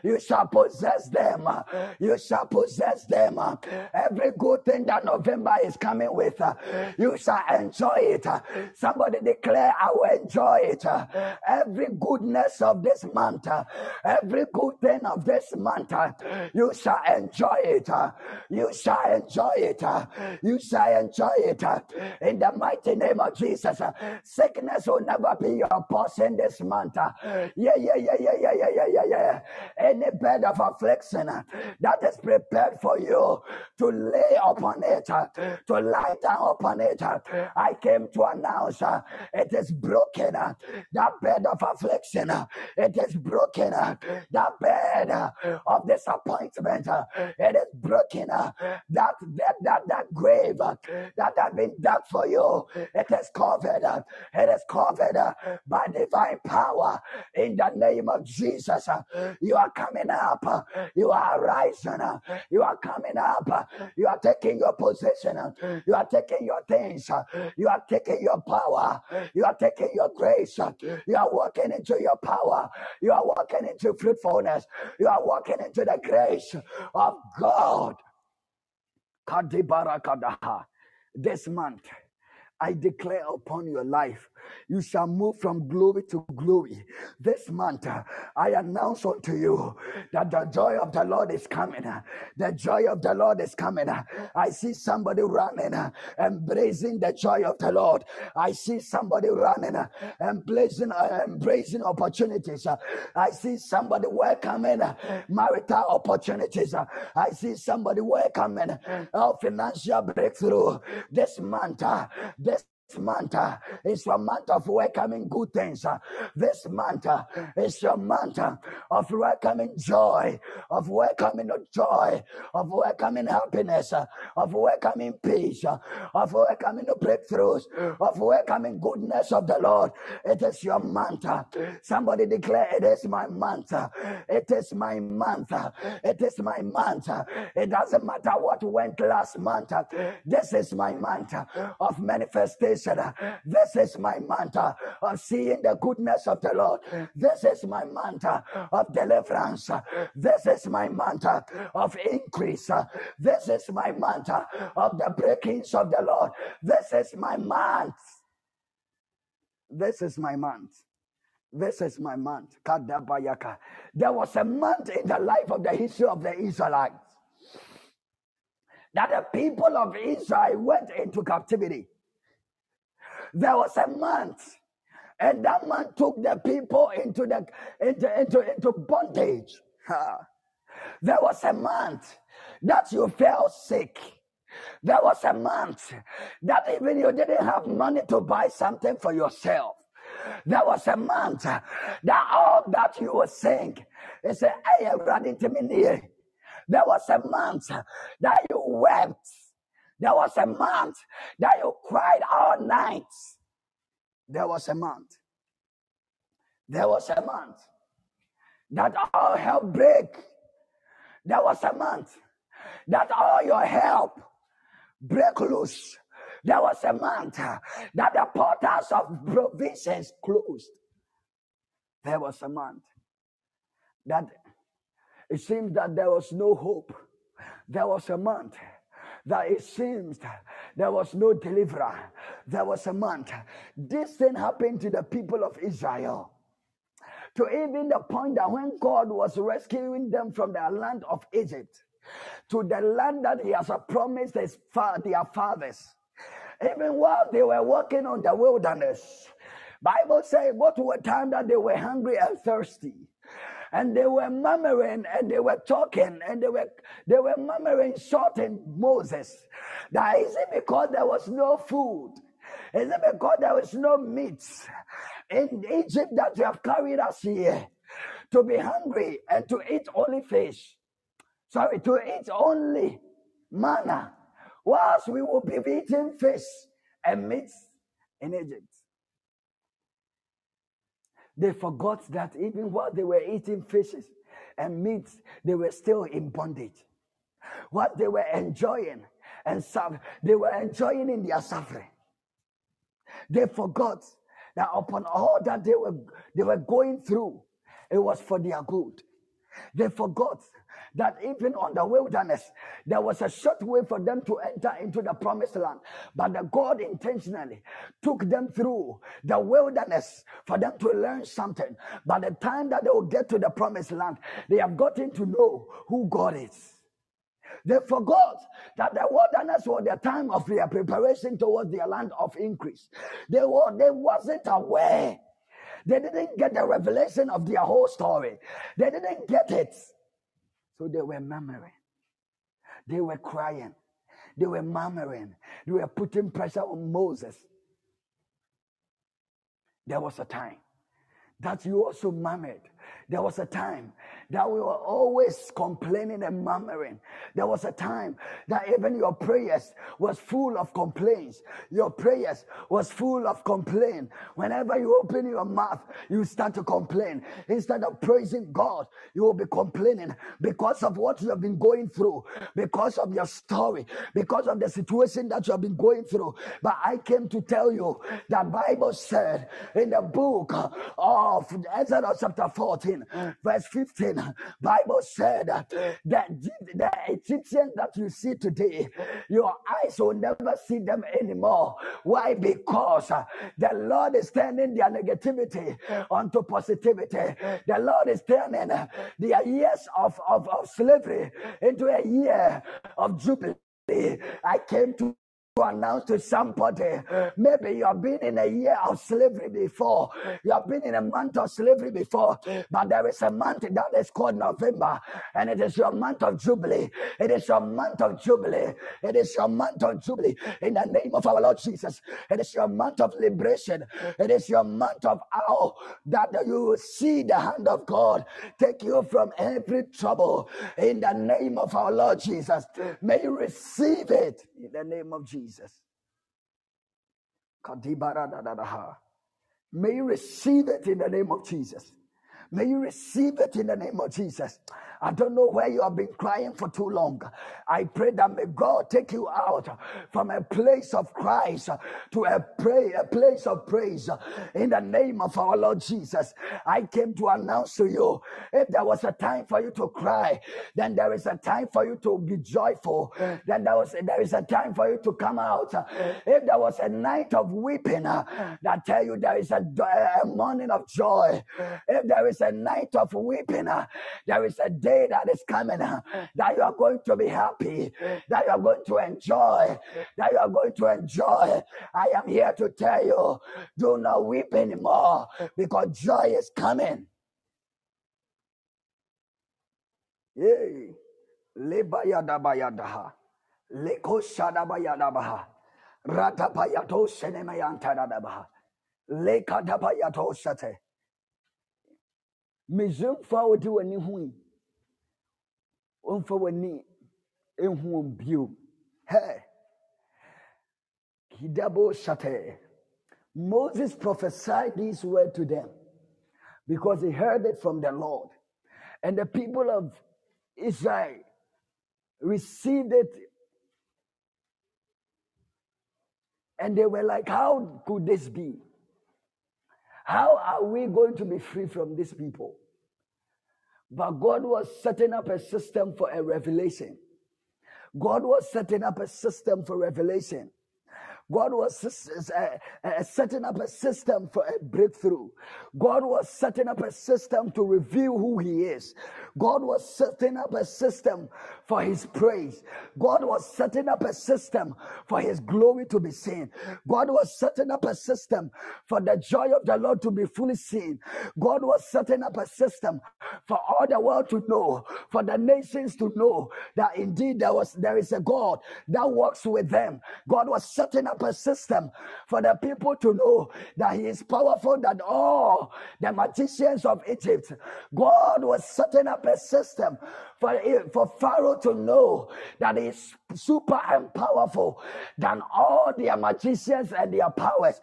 You shall possess them. You shall possess them. Every good thing that November is coming with, you shall enjoy it. Somebody declare, I will enjoy it. Every goodness of this month, every good thing of this month, you shall enjoy it. You shall enjoy it. You shall enjoy it. In the mighty name of Jesus, sickness will never be your portion this month. Yeah, yeah, yeah, yeah, yeah, yeah, yeah, yeah, yeah. Any bed of affliction that is prepared for you to lay upon it, to lie down upon it, I came to announce it is broken. That bed of affliction, it is broken. That bed of disappointment, it is broken. That that that, that grave that has been dug for you, it is covered. It is covered by divine power in the name of Jesus. uh, You are coming up. uh, You are rising. uh, You are coming up. You are taking your position. You are taking your things. You are taking your power. You are taking your grace. You are walking into your power. You are walking into fruitfulness. You are walking into the grace of God. This month, I declare upon your life, you shall move from glory to glory. This month, uh, I announce unto you that the joy of the Lord is coming. uh, The joy of the Lord is coming. uh. I see somebody running, uh, embracing the joy of the Lord. I see somebody running, uh, embracing, uh, embracing opportunities. I see somebody welcoming marital opportunities. I see somebody welcoming financial breakthrough this month. Month uh, is your month of welcoming good things. uh. This month uh, is your month uh, of welcoming joy, of welcoming joy, of welcoming happiness, uh, of welcoming peace, uh, of welcoming breakthroughs, of welcoming goodness of the Lord. It is your month. Somebody declare, It is my month. It is my month. It is my month. It doesn't matter what went last month. This is my month of manifestation. Uh. This is my uh, of seeing the goodness of the Lord. This is my uh, of deliverance. This is my uh, of increase. This is my uh, of the breakings of the Lord. This is my month. This is my month. This is my month. Kadabayaka. There was a month in the life of the history of the Israelites that the people of Israel went into captivity. There was a month, and that month took the people into the into into, into bondage. There was a month that you fell sick. There was a month that even you didn't have money to buy something for yourself. There was a month that all that you were saying is a hey, running to me near. There was a month that you wept. There was a month that you cried all night. There was a month. There was a month that all hell break. There was a month that all your help break loose. There was a month that the portals of provisions closed. There was a month that it seems that there was no hope. There was a month that it seems there was no deliverer. There was a month. This thing happened to the people of Israel. To even the point that when God was rescuing them from the land of Egypt to the land that He has promised his fa- their fathers, even while they were walking on the wilderness, Bible says what were time that they were hungry and thirsty and they were murmuring and they were talking and they were they were murmuring shorting Moses. That is it because there was no food. Is it because there was no meat in Egypt that you have carried us here to be hungry and to eat only fish? Sorry, to eat only manna, whilst we will be eating fish and meat in Egypt. They forgot that even while they were eating fishes and meats, they were still in bondage. What they were enjoying and suffer, they were enjoying in their suffering. They forgot that upon all that they were they were going through, it was for their good. They forgot that even on the wilderness, there was a short way for them to enter into the promised land. But the God intentionally took them through the wilderness for them to learn something. By the time that they will get to the promised land, they have gotten to know who God is. They forgot that the wilderness was the time of their preparation towards their land of increase. They were they wasn't aware They didn't get the revelation of their whole story. They didn't get it. So they were murmuring. They were crying. They were murmuring. They were putting pressure on Moses. There was a time that you also murmured. There was a time that we were always complaining and murmuring. There was a time that even your prayers was full of complaints. Your prayers was full of complaint. Whenever you open your mouth, you start to complain. Instead of praising God, you will be complaining because of what you have been going through, because of your story, because of the situation that you have been going through. But I came to tell you that Bible said in the book of Exodus chapter 14, verse 15, Bible said that the Egyptians that you see today, your eyes will never see them anymore. Why? Because uh, the Lord is turning their negativity onto positivity. The Lord is turning their years of, of, of slavery into a year of jubilee. I came to to announce to somebody. Maybe you have been in a year of slavery before. You have been in a month of slavery before. But there is a month that is called November. And it is your month of Jubilee. It is your month of Jubilee. It is your month of Jubilee. In the name of our Lord Jesus. It is your month of liberation. It is your month of how that you will see the hand of God take you from every trouble. In the name of our Lord Jesus. May you receive it. In the name of Jesus. Jesus. May you receive it in the name of Jesus. May you receive it in the name of Jesus. I don't know where you have been crying for too long. I pray that may God take you out from a place of Christ to a pray, a place of praise in the name of our Lord Jesus. I came to announce to you if there was a time for you to cry, then there is a time for you to be joyful. Then there was there is a time for you to come out. If there was a night of weeping, that tell you there is a, a morning of joy. If there is a night of weeping, there is a day that is coming uh, that you are going to be happy, that you are going to enjoy, that you are going to enjoy. I am here to tell you do not weep anymore because joy is coming. Yay. Lebayadabayadaha. Leko shadabayadabaha. Missouri a wodi w'ani ho yi. Ɔmfa w'ani ɛnhu wɔn bio. Hɛ. Shate. Moses prophesied this word to them because he heard it from the lord. And the people of israel received it. And they were like how could this be? How are we going to be free from these people but God was setting up a system for a revelation. God was setting up a system for revelation. God was uh, uh, setting up a system for a breakthrough. God was setting up a system to reveal who He is. God was setting up a system for His praise. God was setting up a system for His glory to be seen. God was setting up a system for the joy of the Lord to be fully seen. God was setting up a system for all the world to know, for the nations to know that indeed there was there is a God that works with them. God was setting up a system for the people to know that He is powerful than all the magicians of Egypt. God was setting up a system for, for Pharaoh to know that he is super and powerful than all their magicians and their powers.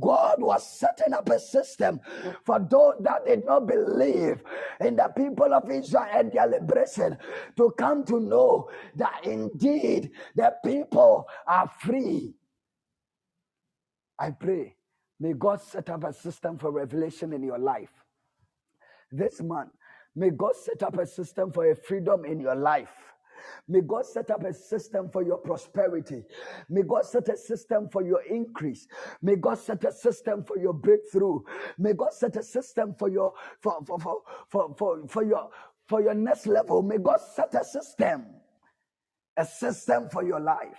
God was setting up a system for those that did not believe in the people of Israel and their liberation to come to know that indeed the people are free. I pray, may God set up a system for revelation in your life. This month, may God set up a system for a freedom in your life. May God set up a system for your prosperity. May God set a system for your increase. May God set a system for your breakthrough. May God set a system for your for for for for, for, for your for your next level. May God set a system. A system for your life.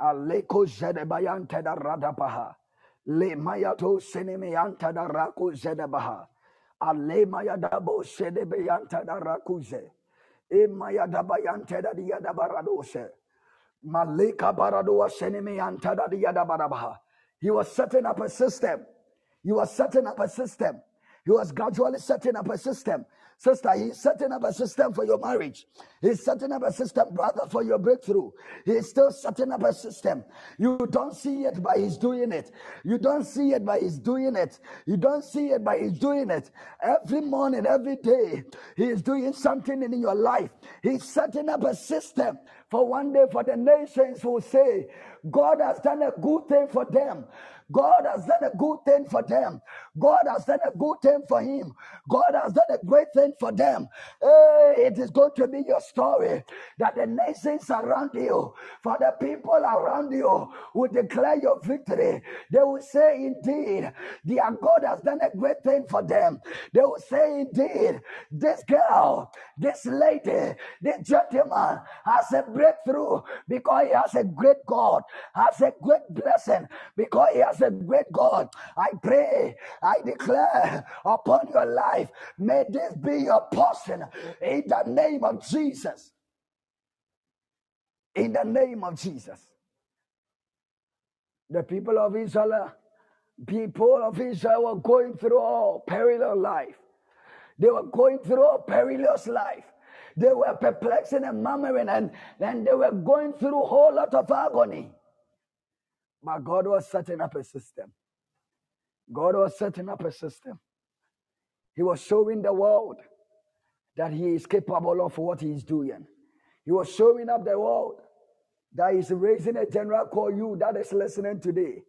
Aleko jedebayante da radabaha. Le mayato seneme yanta da raku zedabaha. Ale mayadabo sedebe yanta da rakuze. E mayadaba yanta da diada baradose. Malika baradoa seneme yanta da diada barabaha. He was setting up a system. He was setting up a system. He was gradually setting up a system. Sister, he's setting up a system for your marriage. He's setting up a system, brother, for your breakthrough. He's still setting up a system. You don't see it, but he's doing it. You don't see it, but he's doing it. You don't see it, but he's doing it. Every morning, every day, he is doing something in your life. He's setting up a system for one day for the nations will say, God has done a good thing for them. God has done a good thing for them. God has done a good thing for him. God has done a great thing for them. Hey, it is going to be your story that the nations around you, for the people around you, will declare your victory. They will say, Indeed, their God has done a great thing for them. They will say, Indeed, this girl, this lady, this gentleman has a breakthrough because he has a great God, has a great blessing because he has a great God. I pray, declare upon your life, may this be your portion in the name of Jesus. In the name of Jesus. The people of Israel, people of Israel were going through a perilous life. They were going through a perilous life. They were perplexing and murmuring, and, and they were going through a whole lot of agony. But God was setting up a system. God was setting up a system. He was showing the world that He is capable of what He is doing. He was showing up the world that He's raising a general called you that is listening today.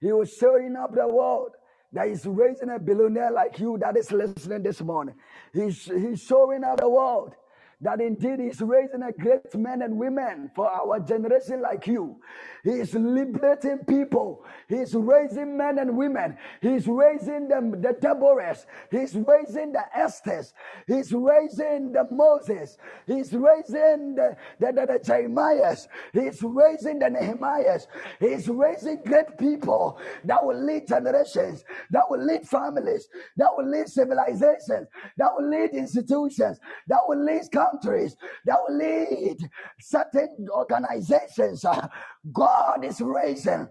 He was showing up the world that He's raising a billionaire like you that is listening this morning. He's, he's showing up the world that indeed He's raising a great men and women for our generation like you. He's liberating people. He's raising men and women. He's raising them, the Deborahs. He's raising the Esthers. He's raising the Moses. He's raising the, the, the, the Jeremiahs. He's raising the Nehemiahs. He's raising great people that will lead generations, that will lead families, that will lead civilizations, that will lead institutions, that will lead countries, that will lead certain organizations. Uh, God is raising.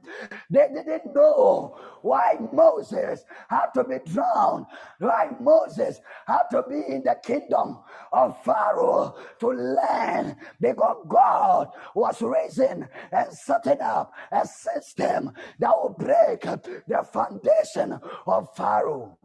They didn't know why Moses had to be drowned, why Moses had to be in the kingdom of Pharaoh to learn because God was raising and setting up a system that will break the foundation of Pharaoh.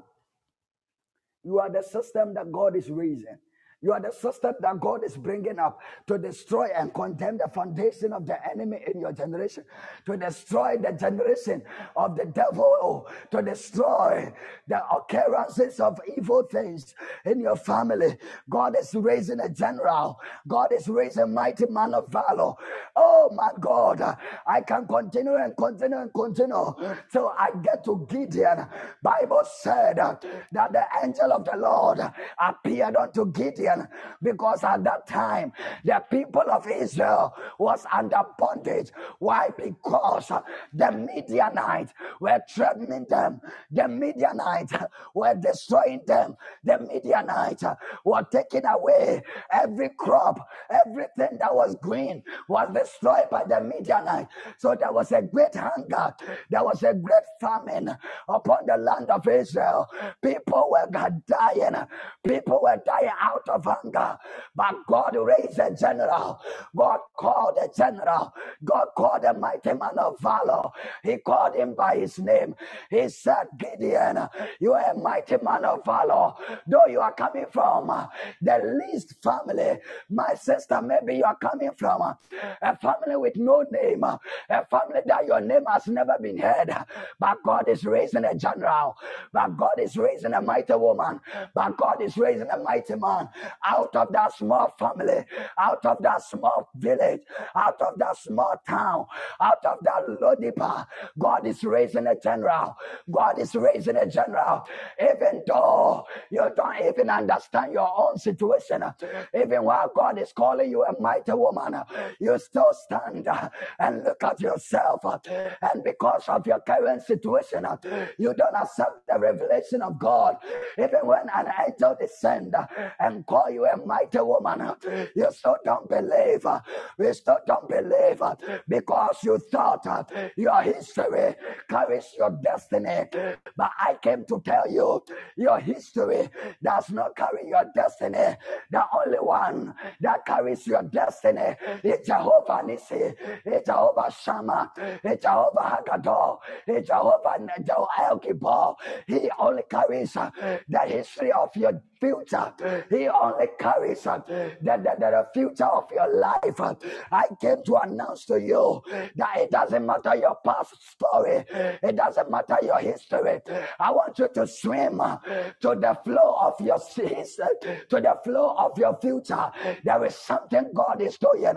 You are the system that God is raising. You are the system that God is bringing up to destroy and condemn the foundation of the enemy in your generation, to destroy the generation of the devil, to destroy the occurrences of evil things in your family. God is raising a general. God is raising a mighty man of valor. Oh my God, I can continue and continue and continue till I get to Gideon. Bible said that the angel of the Lord appeared unto Gideon Gideon because at that time the people of Israel was under bondage. Why? Because the Midianites were threatening them. The Midianites were destroying them. The Midianites were taking away every crop, everything that was green was destroyed by the Midianites. So there was a great hunger. There was a great famine upon the land of Israel. People were dying. People were dying out of But God raised a general. God called a general. God called a mighty man of valor. He called him by his name. He said, Gideon, you are a mighty man of valor. Though you are coming from the least family, my sister, maybe you are coming from a family with no name, a family that your name has never been heard. But God is raising a general. But God is raising a mighty woman. But God is raising a mighty man out of that small family, out of that small village, out of that small town, out of that Lodipa. God is raising a general. God is raising a general. Even though you don't even understand your own situation, even while God is calling you a mighty woman, you still stand and look at yourself. And because of your current situation, you don't accept the revelation of God. Even when an angel descend and call you a mighty woman, you still don't believe. We still don't believe because you thought your history carries your destiny. But I came to tell you, your history does not carry your destiny. The only one that carries your destiny is Jehovah Nissi, it's Jehovah Shammah, it's Jehovah Haggadah, it's Jehovah El Gibor. He only carries the history of your future. He only carries the, the, the, future of your life. I came to announce to you that it doesn't matter your past story, it doesn't matter your history. I want you to swim to the flow of your seas, to the flow of your future. There is something God is doing.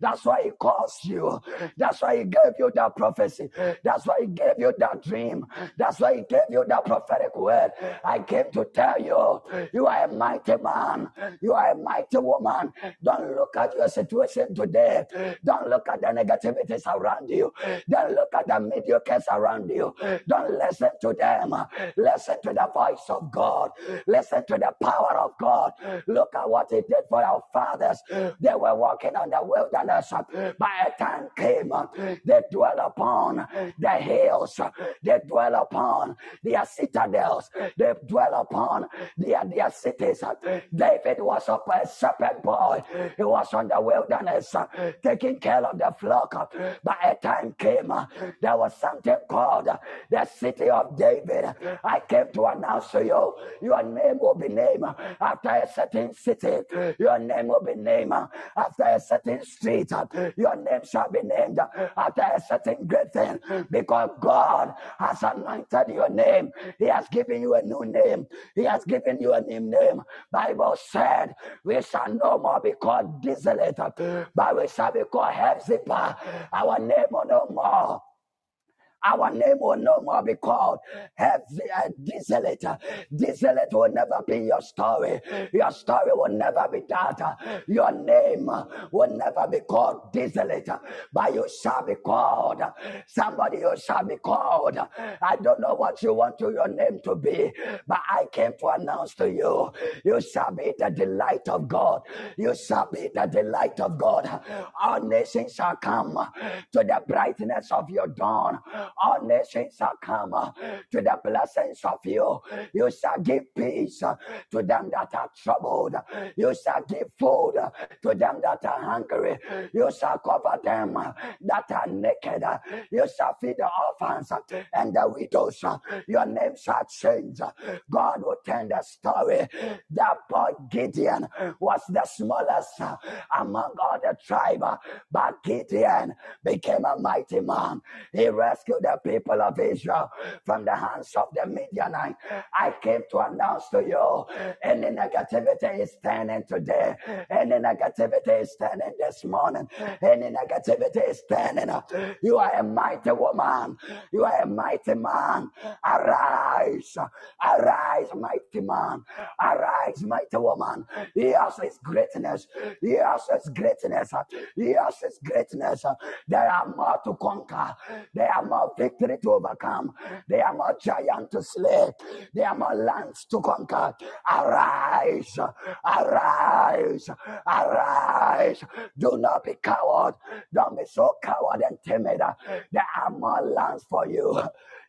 That's why He calls you. That's why He gave you that prophecy. That's why He gave you that dream. That's why He gave you that prophetic word. I came to tell you, you you are a mighty man. You are a mighty woman. Don't look at your situation today. Don't look at the negativities around you. Don't look at the mediocres around you. Don't listen to them. Listen to the voice of God. Listen to the power of God. Look at what He did for our fathers. They were walking on the wilderness. By a time came, they dwell upon the hills. They dwell upon their citadels. They dwell upon their, their cities. David was up a shepherd boy. He was on the wilderness uh, taking care of the flock. By a time came, uh, there was something called uh, the city of David. I came to announce to you, your name will be named after a certain city. Your name will be named after a certain street. Your name shall be named after a certain great thing because God has anointed your name. He has given you a new name. He has given you a name. Bible said we shall no more be called desolate, but we shall be called Hephzibah. Our name no more our name will no more be called heavy and desolate. Desolate will never be your story. Your story will never be that. Your name will never be called desolate, but you shall be called. Somebody you shall be called. I don't know what you want to your name to be, but I came to announce to you, you shall be the delight of God. You shall be the delight of God. All nations shall come to the brightness of your dawn all nations shall come uh, to the blessings of you. You shall give peace uh, to them that are troubled. You shall give food uh, to them that are hungry. You shall cover them that are naked. You shall feed the orphans and the widows. Your name shall change. God will turn the story. That boy Gideon was the smallest among all the tribe, but Gideon became a mighty man. He rescued the people of Israel from the hands of the Midianite. I came to announce to you any negativity is standing today. Any negativity is standing this morning. Any negativity is standing up. You are a mighty woman. You are a mighty man. Arise. Arise, mighty man. Arise, mighty woman. He Yes, it's greatness. He Yes, it's greatness. He Yes, it's greatness. There are more to conquer. There are more victory to overcome. There are more giants to slay. There are more lands to conquer. Arise, arise, arise. Do not be coward. Don't be so coward and timid. There are more lands for you.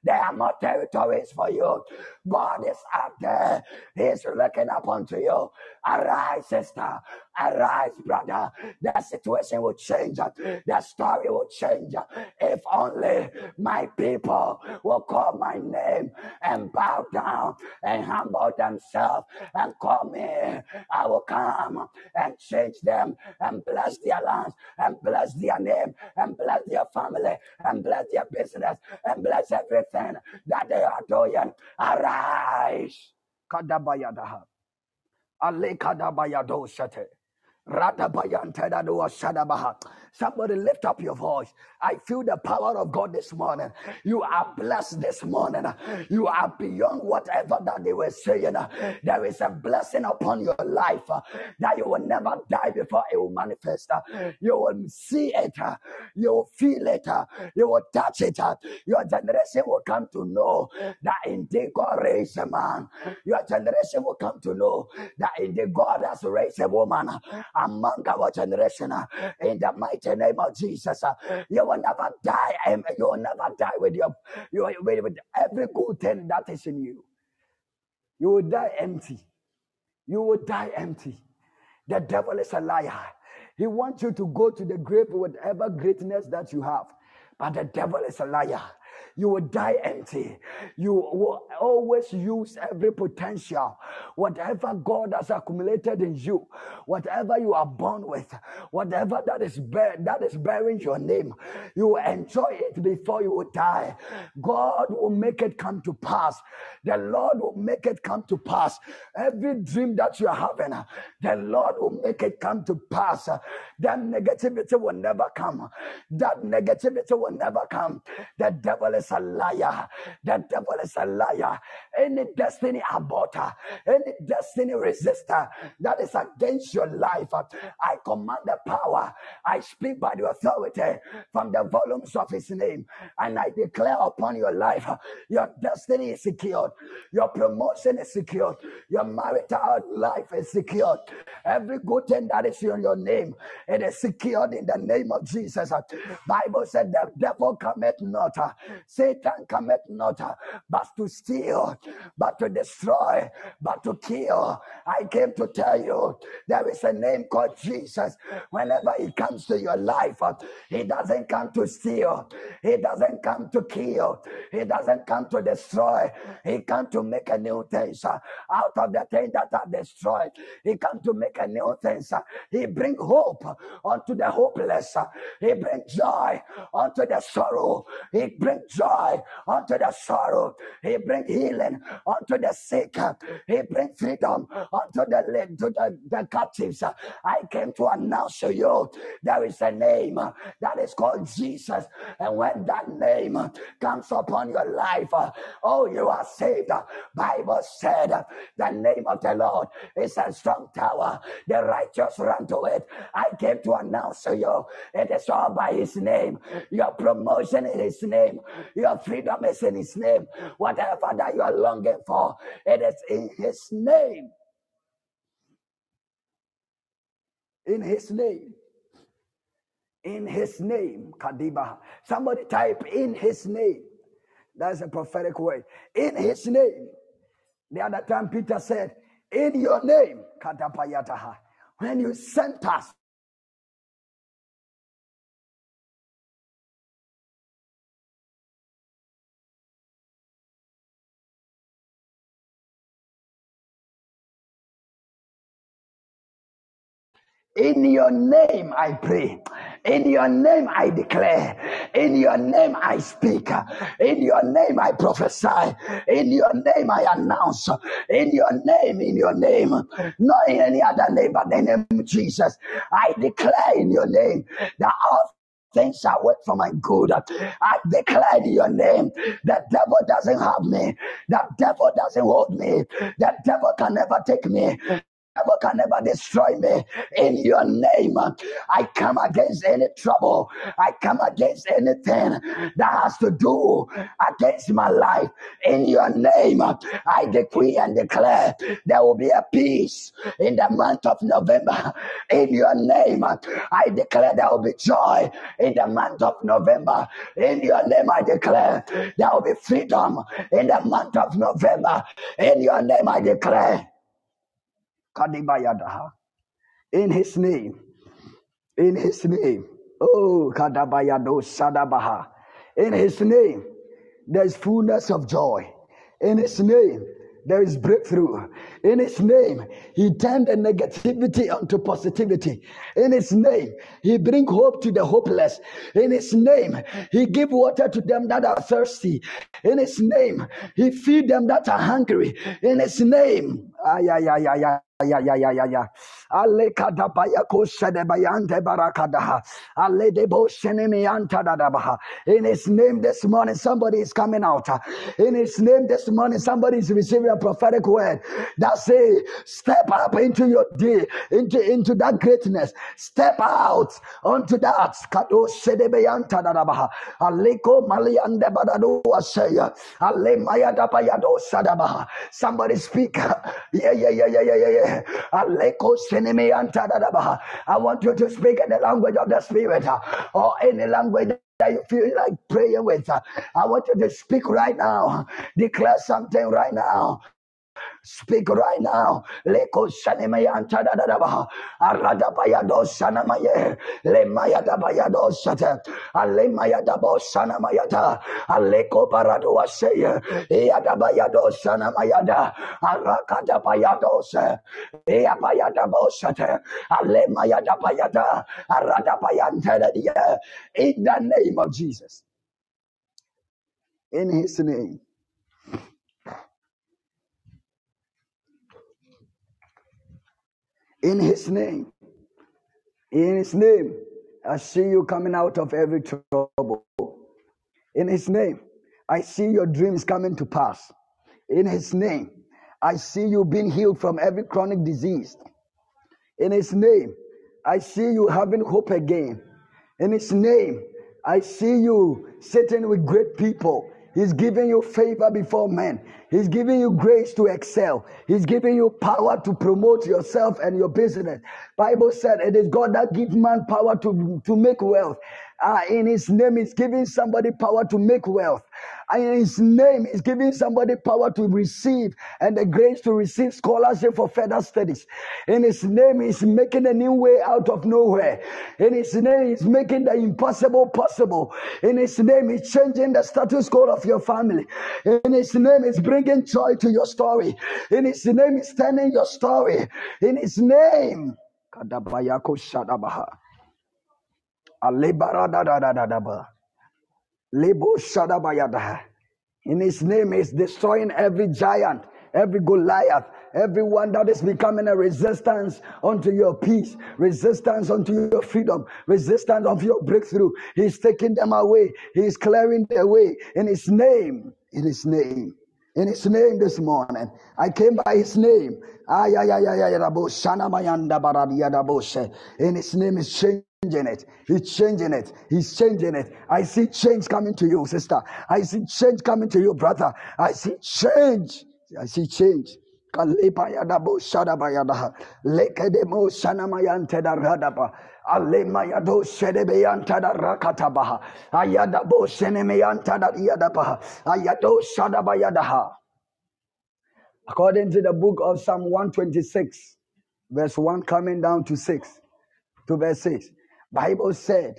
There are more territories for you. God is out there. He's looking up unto you. Arise, sister. Arise, brother. The situation will change. The story will change. If only my people will call my name and bow down and humble themselves and call me, I will come and change them and bless their lands and bless their name and bless their family and bless their business and bless everything that they are doing. Arise. Kadabayadaha. Alekadabayado shate. Somebody lift up your voice. I feel the power of God this morning. You are blessed this morning. You are beyond whatever that they were saying. There is a blessing upon your life that you will never die before it will manifest. You will see it. You will feel it. You will touch it. Your generation will come to know that indeed God raised a man. Your generation will come to know that indeed God has raised a woman among our generation. uh, In the mighty name of Jesus, uh, you will never die. and You will never die with your you with every good thing that is in you. You will die empty. You will die empty. The devil is a liar. He wants you to go to the grave with whatever greatness that you have. But the devil is a liar. You will die empty. You will always use every potential. Whatever God has accumulated in you, whatever you are born with, whatever that is bear, that is bearing your name, you will enjoy it before you will die. God will make it come to pass. The Lord will make it come to pass. Every dream that you are having, the Lord will make it come to pass. That negativity will never come. That negativity will never come. The devil is a liar. The devil is a liar. Any destiny aborter, any destiny resistor that is against your life, I command the power. I speak by the authority from the volumes of his name. And I declare upon your life, your destiny is secured. Your promotion is secured. Your marital life is secured. Every good thing that is in your name, it is secured in the name of Jesus. Bible said the devil cometh not, Satan cometh not, uh, but to steal, but to destroy, but to kill. I came to tell you there is a name called Jesus. Whenever he comes to your life, uh, he doesn't come to steal, he doesn't come to kill, he doesn't come to destroy, he comes to make a new thing uh, out of the thing that are destroyed. He comes to make a new thing. He bring hope unto the hopeless. He bring joy unto the sorrow. He brings joy unto the sorrow. He bring healing unto the sick. He bring freedom unto the to the, the captives. I came to announce to you there is a name that is called Jesus, and when that name comes upon your life, oh, you are saved. Bible said the name of the Lord is a strong tower. The righteous run to it. I came to announce to you it is all by His name. Your promotion in His name. Your freedom is in His name. Whatever that you are longing for, it is in His name. In His name. In His name. Kadiba. Somebody type in His name. That's a prophetic word. In His name. The other time Peter said, In your name. When you sent us, In your name I pray. In your name I declare. In your name I speak. In your name I prophesy. In your name I announce. In your name, in your name. Not in any other name but the name of Jesus. I declare in your name that all things shall work for my good. I declare in your name that the devil doesn't have me. The devil doesn't hold me. The devil can never take me devil can never destroy me. In your name, I come against any trouble. I come against anything that has to do against my life. In your name, I decree and declare there will be a peace in the month of November. In your name, I declare there will be joy in the month of November. In your name, I declare there will be freedom in the month of November. In your name, I declare. Kadibayadaha. In his name. In his name. Oh, Kadabayado Sadabaha. In his name, there's fullness of joy. In his name, there is breakthrough. In his name, he turned the negativity onto positivity. In his name, he bring hope to the hopeless. In his name, he give water to them that are thirsty. In his name, he feed them that are hungry. In his name, ay, ay, ay, ay, ay ya ya ya ya ya. Ale kadabaya koshede bayante barakadaha. Ale debo shenemi anta dadabaha. In His name this morning, somebody is coming out. In His name this morning, somebody is receiving a prophetic word that say, step up into your day, into into that greatness. Step out onto that. Kado shede bayanta dadabaha. Aleko maliande badado asaya. Ale mayada bayado shadabaha. Somebody speak. Yeah yeah yeah yeah yeah yeah. I want you to speak in the language of the Spirit or any language that you feel like praying with. I want you to speak right now. Declare something right now. Speak right now. Leko shanemayanta da da da ba. Arada bayado shanamaye. Le mayada bayado shate. Ale mayada bo shanamayata. Aleko parado aseye. Eada bayado shanamayada. Arakada bayado se. Ea bayada bo shate. Ale mayada bayada. Arada bayanta da dia. In the name of Jesus. In his name. In his name. In his name, I see you coming out of every trouble. In his name, I see your dreams coming to pass. In his name, I see you being healed from every chronic disease. In his name, I see you having hope again. In his name, I see you sitting with great people He's giving you favor before men. He's giving you grace to excel. He's giving you power to promote yourself and your business. Bible said it is God that gives man power to, to make wealth. Uh, in his name, he's giving somebody power to make wealth. In his name, he's giving somebody power to receive and the grace to receive scholarship for further studies. In his name, he's making a new way out of nowhere. In his name, he's making the impossible possible. In his name, he's changing the status quo of your family. In his name, he's bringing joy to your story. In his name, he's turning your story. In his name, Kadabayako Shadabaha. In his name is destroying every giant, every Goliath, everyone that is becoming a resistance unto your peace, resistance unto your freedom, resistance of your breakthrough. He's taking them away. He's clearing the way in his name. In his name. In his name this morning. I came by his name. In his name is changed changing it. He's changing it. He's changing it. I see change coming to you, sister. I see change coming to you, brother. I see change. I see change. According to the book of Psalm 126, verse 1 coming down to 6, to verse 6. Bible said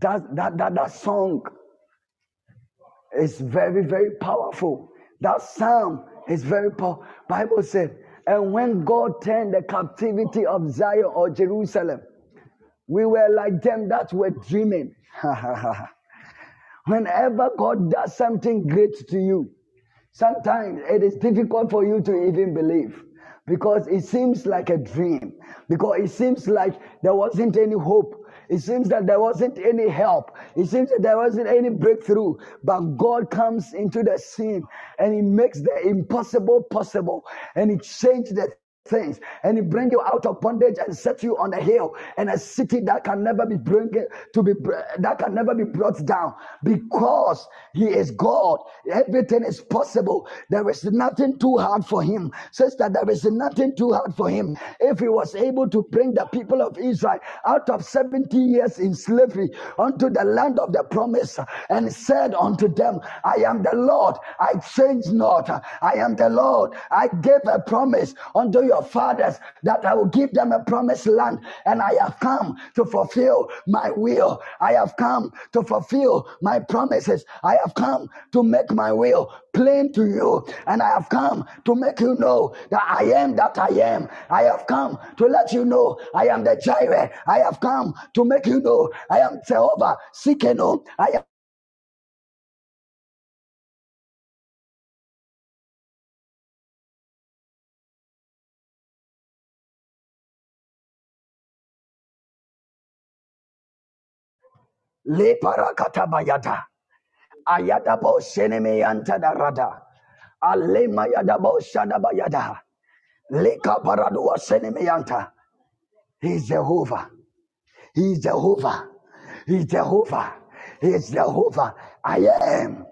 that that that, that song is very very powerful. That psalm is very powerful. Bible said, and when God turned the captivity of Zion or Jerusalem, we were like them that were dreaming. Whenever God does something great to you, sometimes it is difficult for you to even believe because it seems like a dream, because it seems like there wasn't any hope. It seems that there wasn't any help. It seems that there wasn't any breakthrough. But God comes into the scene and He makes the impossible possible. And He changed the things and he bring you out of bondage and set you on a hill and a city that can never be bring to be that can never be brought down. Because he is God everything is possible. There is nothing too hard for him. Says that there is nothing too hard for him. If he was able to bring the people of Israel out of 70 years in slavery unto the land of the promise and said unto them I am the Lord I change not. I am the Lord I gave a promise unto your your fathers that I will give them a promised land, and I have come to fulfill my will. I have come to fulfill my promises. I have come to make my will plain to you, and I have come to make you know that I am that I am. I have come to let you know I am the Jireh. I have come to make you know I am Jehovah Tsidkenu. I am Le parakatabayada. Ayadabo seneme yanta da rada. Ale mayadabo shadabayada. Le kaparadua seneme yanta. He's Jehovah. He's Jehovah. He's Jehovah. He's Jehovah. I am.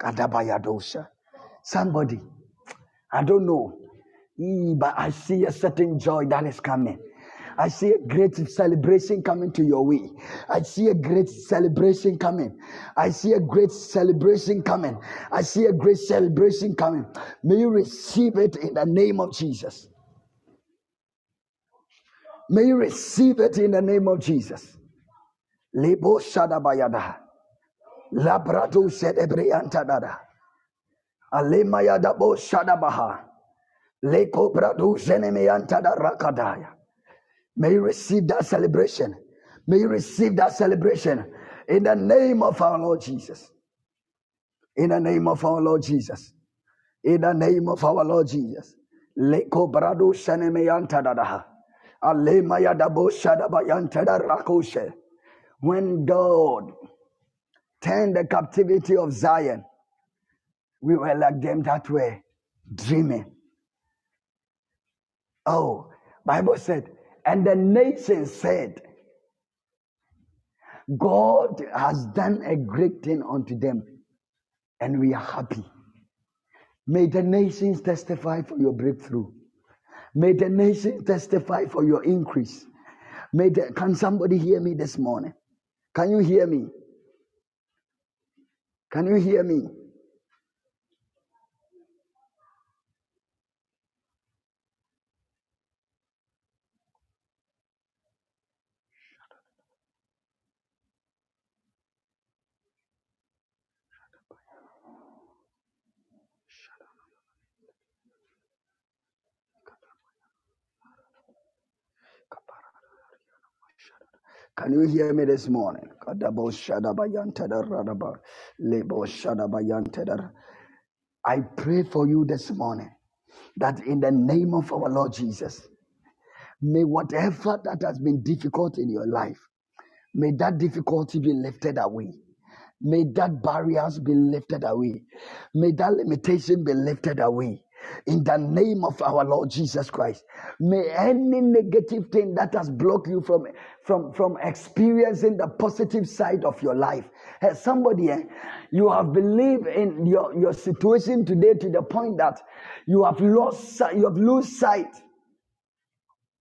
Kadabayadosha. Somebody, I don't know, but I see a certain joy that is coming. I see a great celebration coming to your way. I see a great celebration coming. I see a great celebration coming. I see a great celebration coming. May you receive it in the name of Jesus. May you receive it in the name of Jesus. Lebo shadabayada. Labrado sedebrianta dada. Alemaya dabo shadabaha. Leko brado zenemeanta da rakadaya. May you receive that celebration. May you receive that celebration in the name of our Lord Jesus. In the name of our Lord Jesus. In the name of our Lord Jesus. Leko brado zenemeanta dada. Alemaya dabo. When God turned the captivity of Zion, we were like them that were dreaming. Oh, Bible said, and the nation said, God has done a great thing unto them, and we are happy. May the nations testify for your breakthrough. May the nations testify for your increase. May the, can somebody hear me this morning? Can you hear me? Can you hear me? Can you hear me this morning? I pray for you this morning that in the name of our Lord Jesus, may whatever that has been difficult in your life, may that difficulty be lifted away. May that barriers be lifted away. May that limitation be lifted away. In the name of our Lord Jesus Christ, may any negative thing that has blocked you from, from, from experiencing the positive side of your life. Hey, somebody, eh, you have believed in your, your situation today to the point that you have lost you have lost sight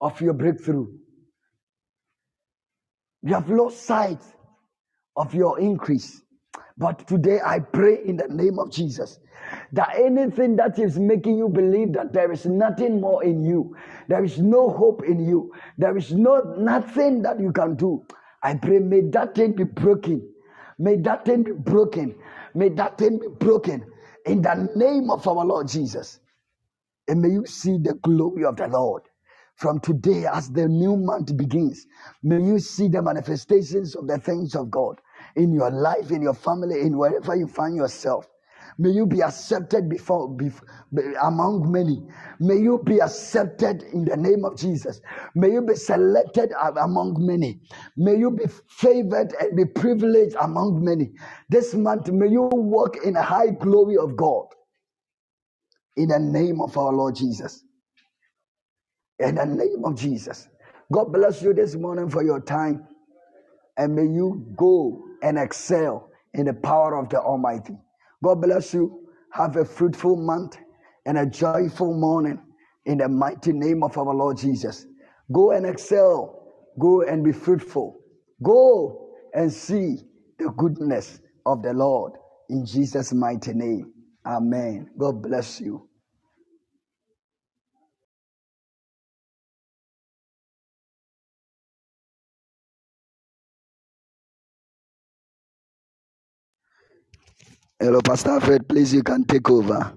of your breakthrough. You have lost sight of your increase. But today I pray in the name of Jesus that anything that is making you believe that there is nothing more in you, there is no hope in you, there is no nothing that you can do. I pray may that thing be broken. May that thing be broken. May that thing be broken in the name of our Lord Jesus. And may you see the glory of the Lord. From today, as the new month begins, may you see the manifestations of the things of God in your life, in your family, in wherever you find yourself. May you be accepted before, before among many. May you be accepted in the name of Jesus. May you be selected among many. May you be favored and be privileged among many. This month, may you walk in a high glory of God. In the name of our Lord Jesus. In the name of Jesus. God bless you this morning for your time. And may you go and excel in the power of the Almighty. God bless you. Have a fruitful month and a joyful morning in the mighty name of our Lord Jesus. Go and excel. Go and be fruitful. Go and see the goodness of the Lord in Jesus' mighty name. Amen. God bless you. Hello, Pastor Alfred, please, you can take over.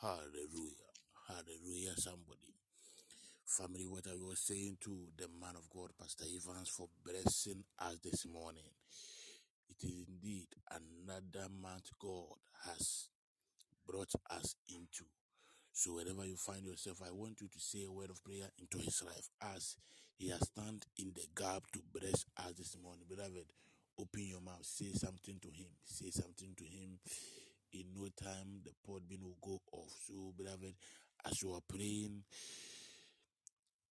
Hallelujah. Hallelujah, somebody. Family, what I was saying to the man of God, Pastor Evans, for blessing us this morning. It is indeed another month God has brought us into. So wherever you find yourself, I want you to say a word of prayer into his life as he has stand in the gap to bless us this morning. Beloved, open your mouth, say something to him, say something to him. In no time, the Podbean will go off. So, beloved, as you are praying,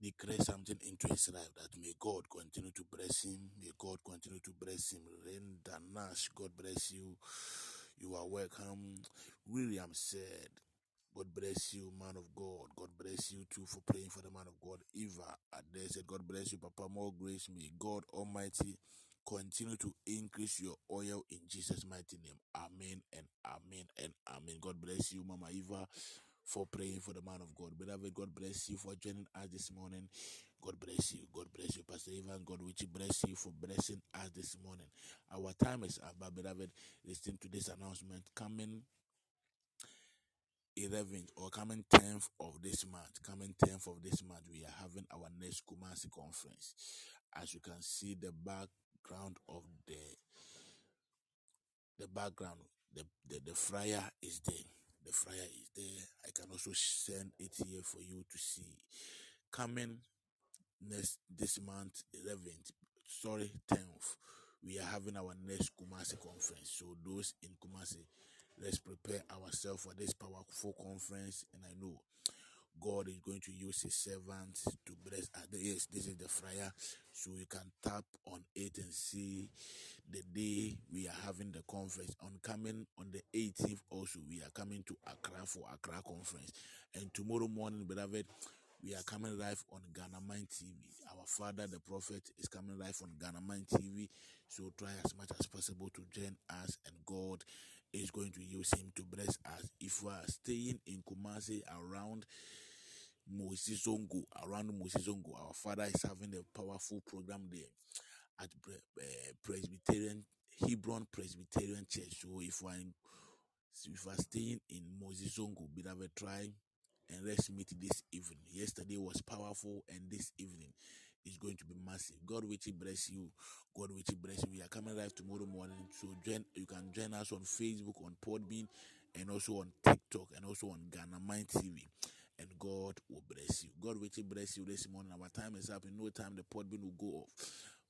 declare something into his life that may God continue to bless him. May God continue to bless him. Renda Nash, God bless you. You are welcome. William said, God bless you, man of God. God bless you too for praying for the man of God. Eva Ade said, God bless you, Papa. More grace. May God Almighty continue to increase your oil in Jesus' mighty name. Amen and amen and amen. God bless you, Mama Eva, for praying for the man of God. Beloved, God bless you for joining us this morning. God bless you. God bless you, Pastor Ivan. God will bless you for blessing us this morning. Our time is but beloved, listen to this announcement coming 11th or coming 10th of this month, coming 10th of this month, we are having our next Kumasi conference. As you can see, the background of the the background, the, the, the flyer is there. The flyer is there. I can also send it here for you to see. Coming next this month, 11th, sorry, 10th, we are having our next Kumasi conference. So those in Kumasi, let's prepare ourselves for this powerful conference. And I know God is going to use his servants to bless us. Yes, this is the flyer. So you can tap on it and see the day we are having the conference. On coming on the 18th also, we are coming to Accra for Accra conference. And tomorrow morning, beloved, we are coming live on Ghana Mind TV. Our father, the prophet, is coming live on Ghana Mind TV. So try as much as possible to join us, and God is going to use him to bless us. If we are staying in Kumasi around Moshie Zongo, around Moshie Zongo, our father is having a powerful program there at uh, Presbyterian Hebron Presbyterian Church. So if we're in, if we're staying in Moshie Zongo, beloved, try and let's meet this evening. Yesterday was powerful, and this evening is going to be massive. God will bless you. God will bless you. We are coming live tomorrow morning, so join. You can join us on Facebook, on Podbean, and also on TikTok, and also on Ghana Mind TV. And God will bless you. God will bless you this morning. Our time is up. In no time, the Podbean will go off.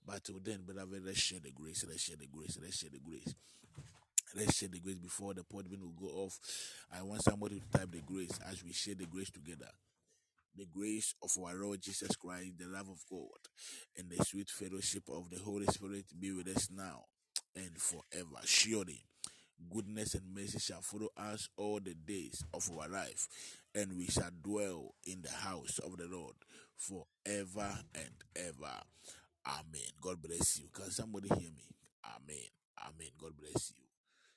But till then, beloved, let's share the grace. Let's share the grace. Let's share the grace. Let's share the grace before the podbean will go off. I want somebody to type the grace as we share the grace together. The grace of our Lord Jesus Christ, the love of God, and the sweet fellowship of the Holy Spirit be with us now and forever. Surely, goodness and mercy shall follow us all the days of our life, and we shall dwell in the house of the Lord forever and ever. Amen. God bless you. Can somebody hear me? Amen. Amen. God bless you.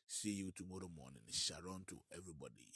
See you tomorrow morning. Sharon to everybody.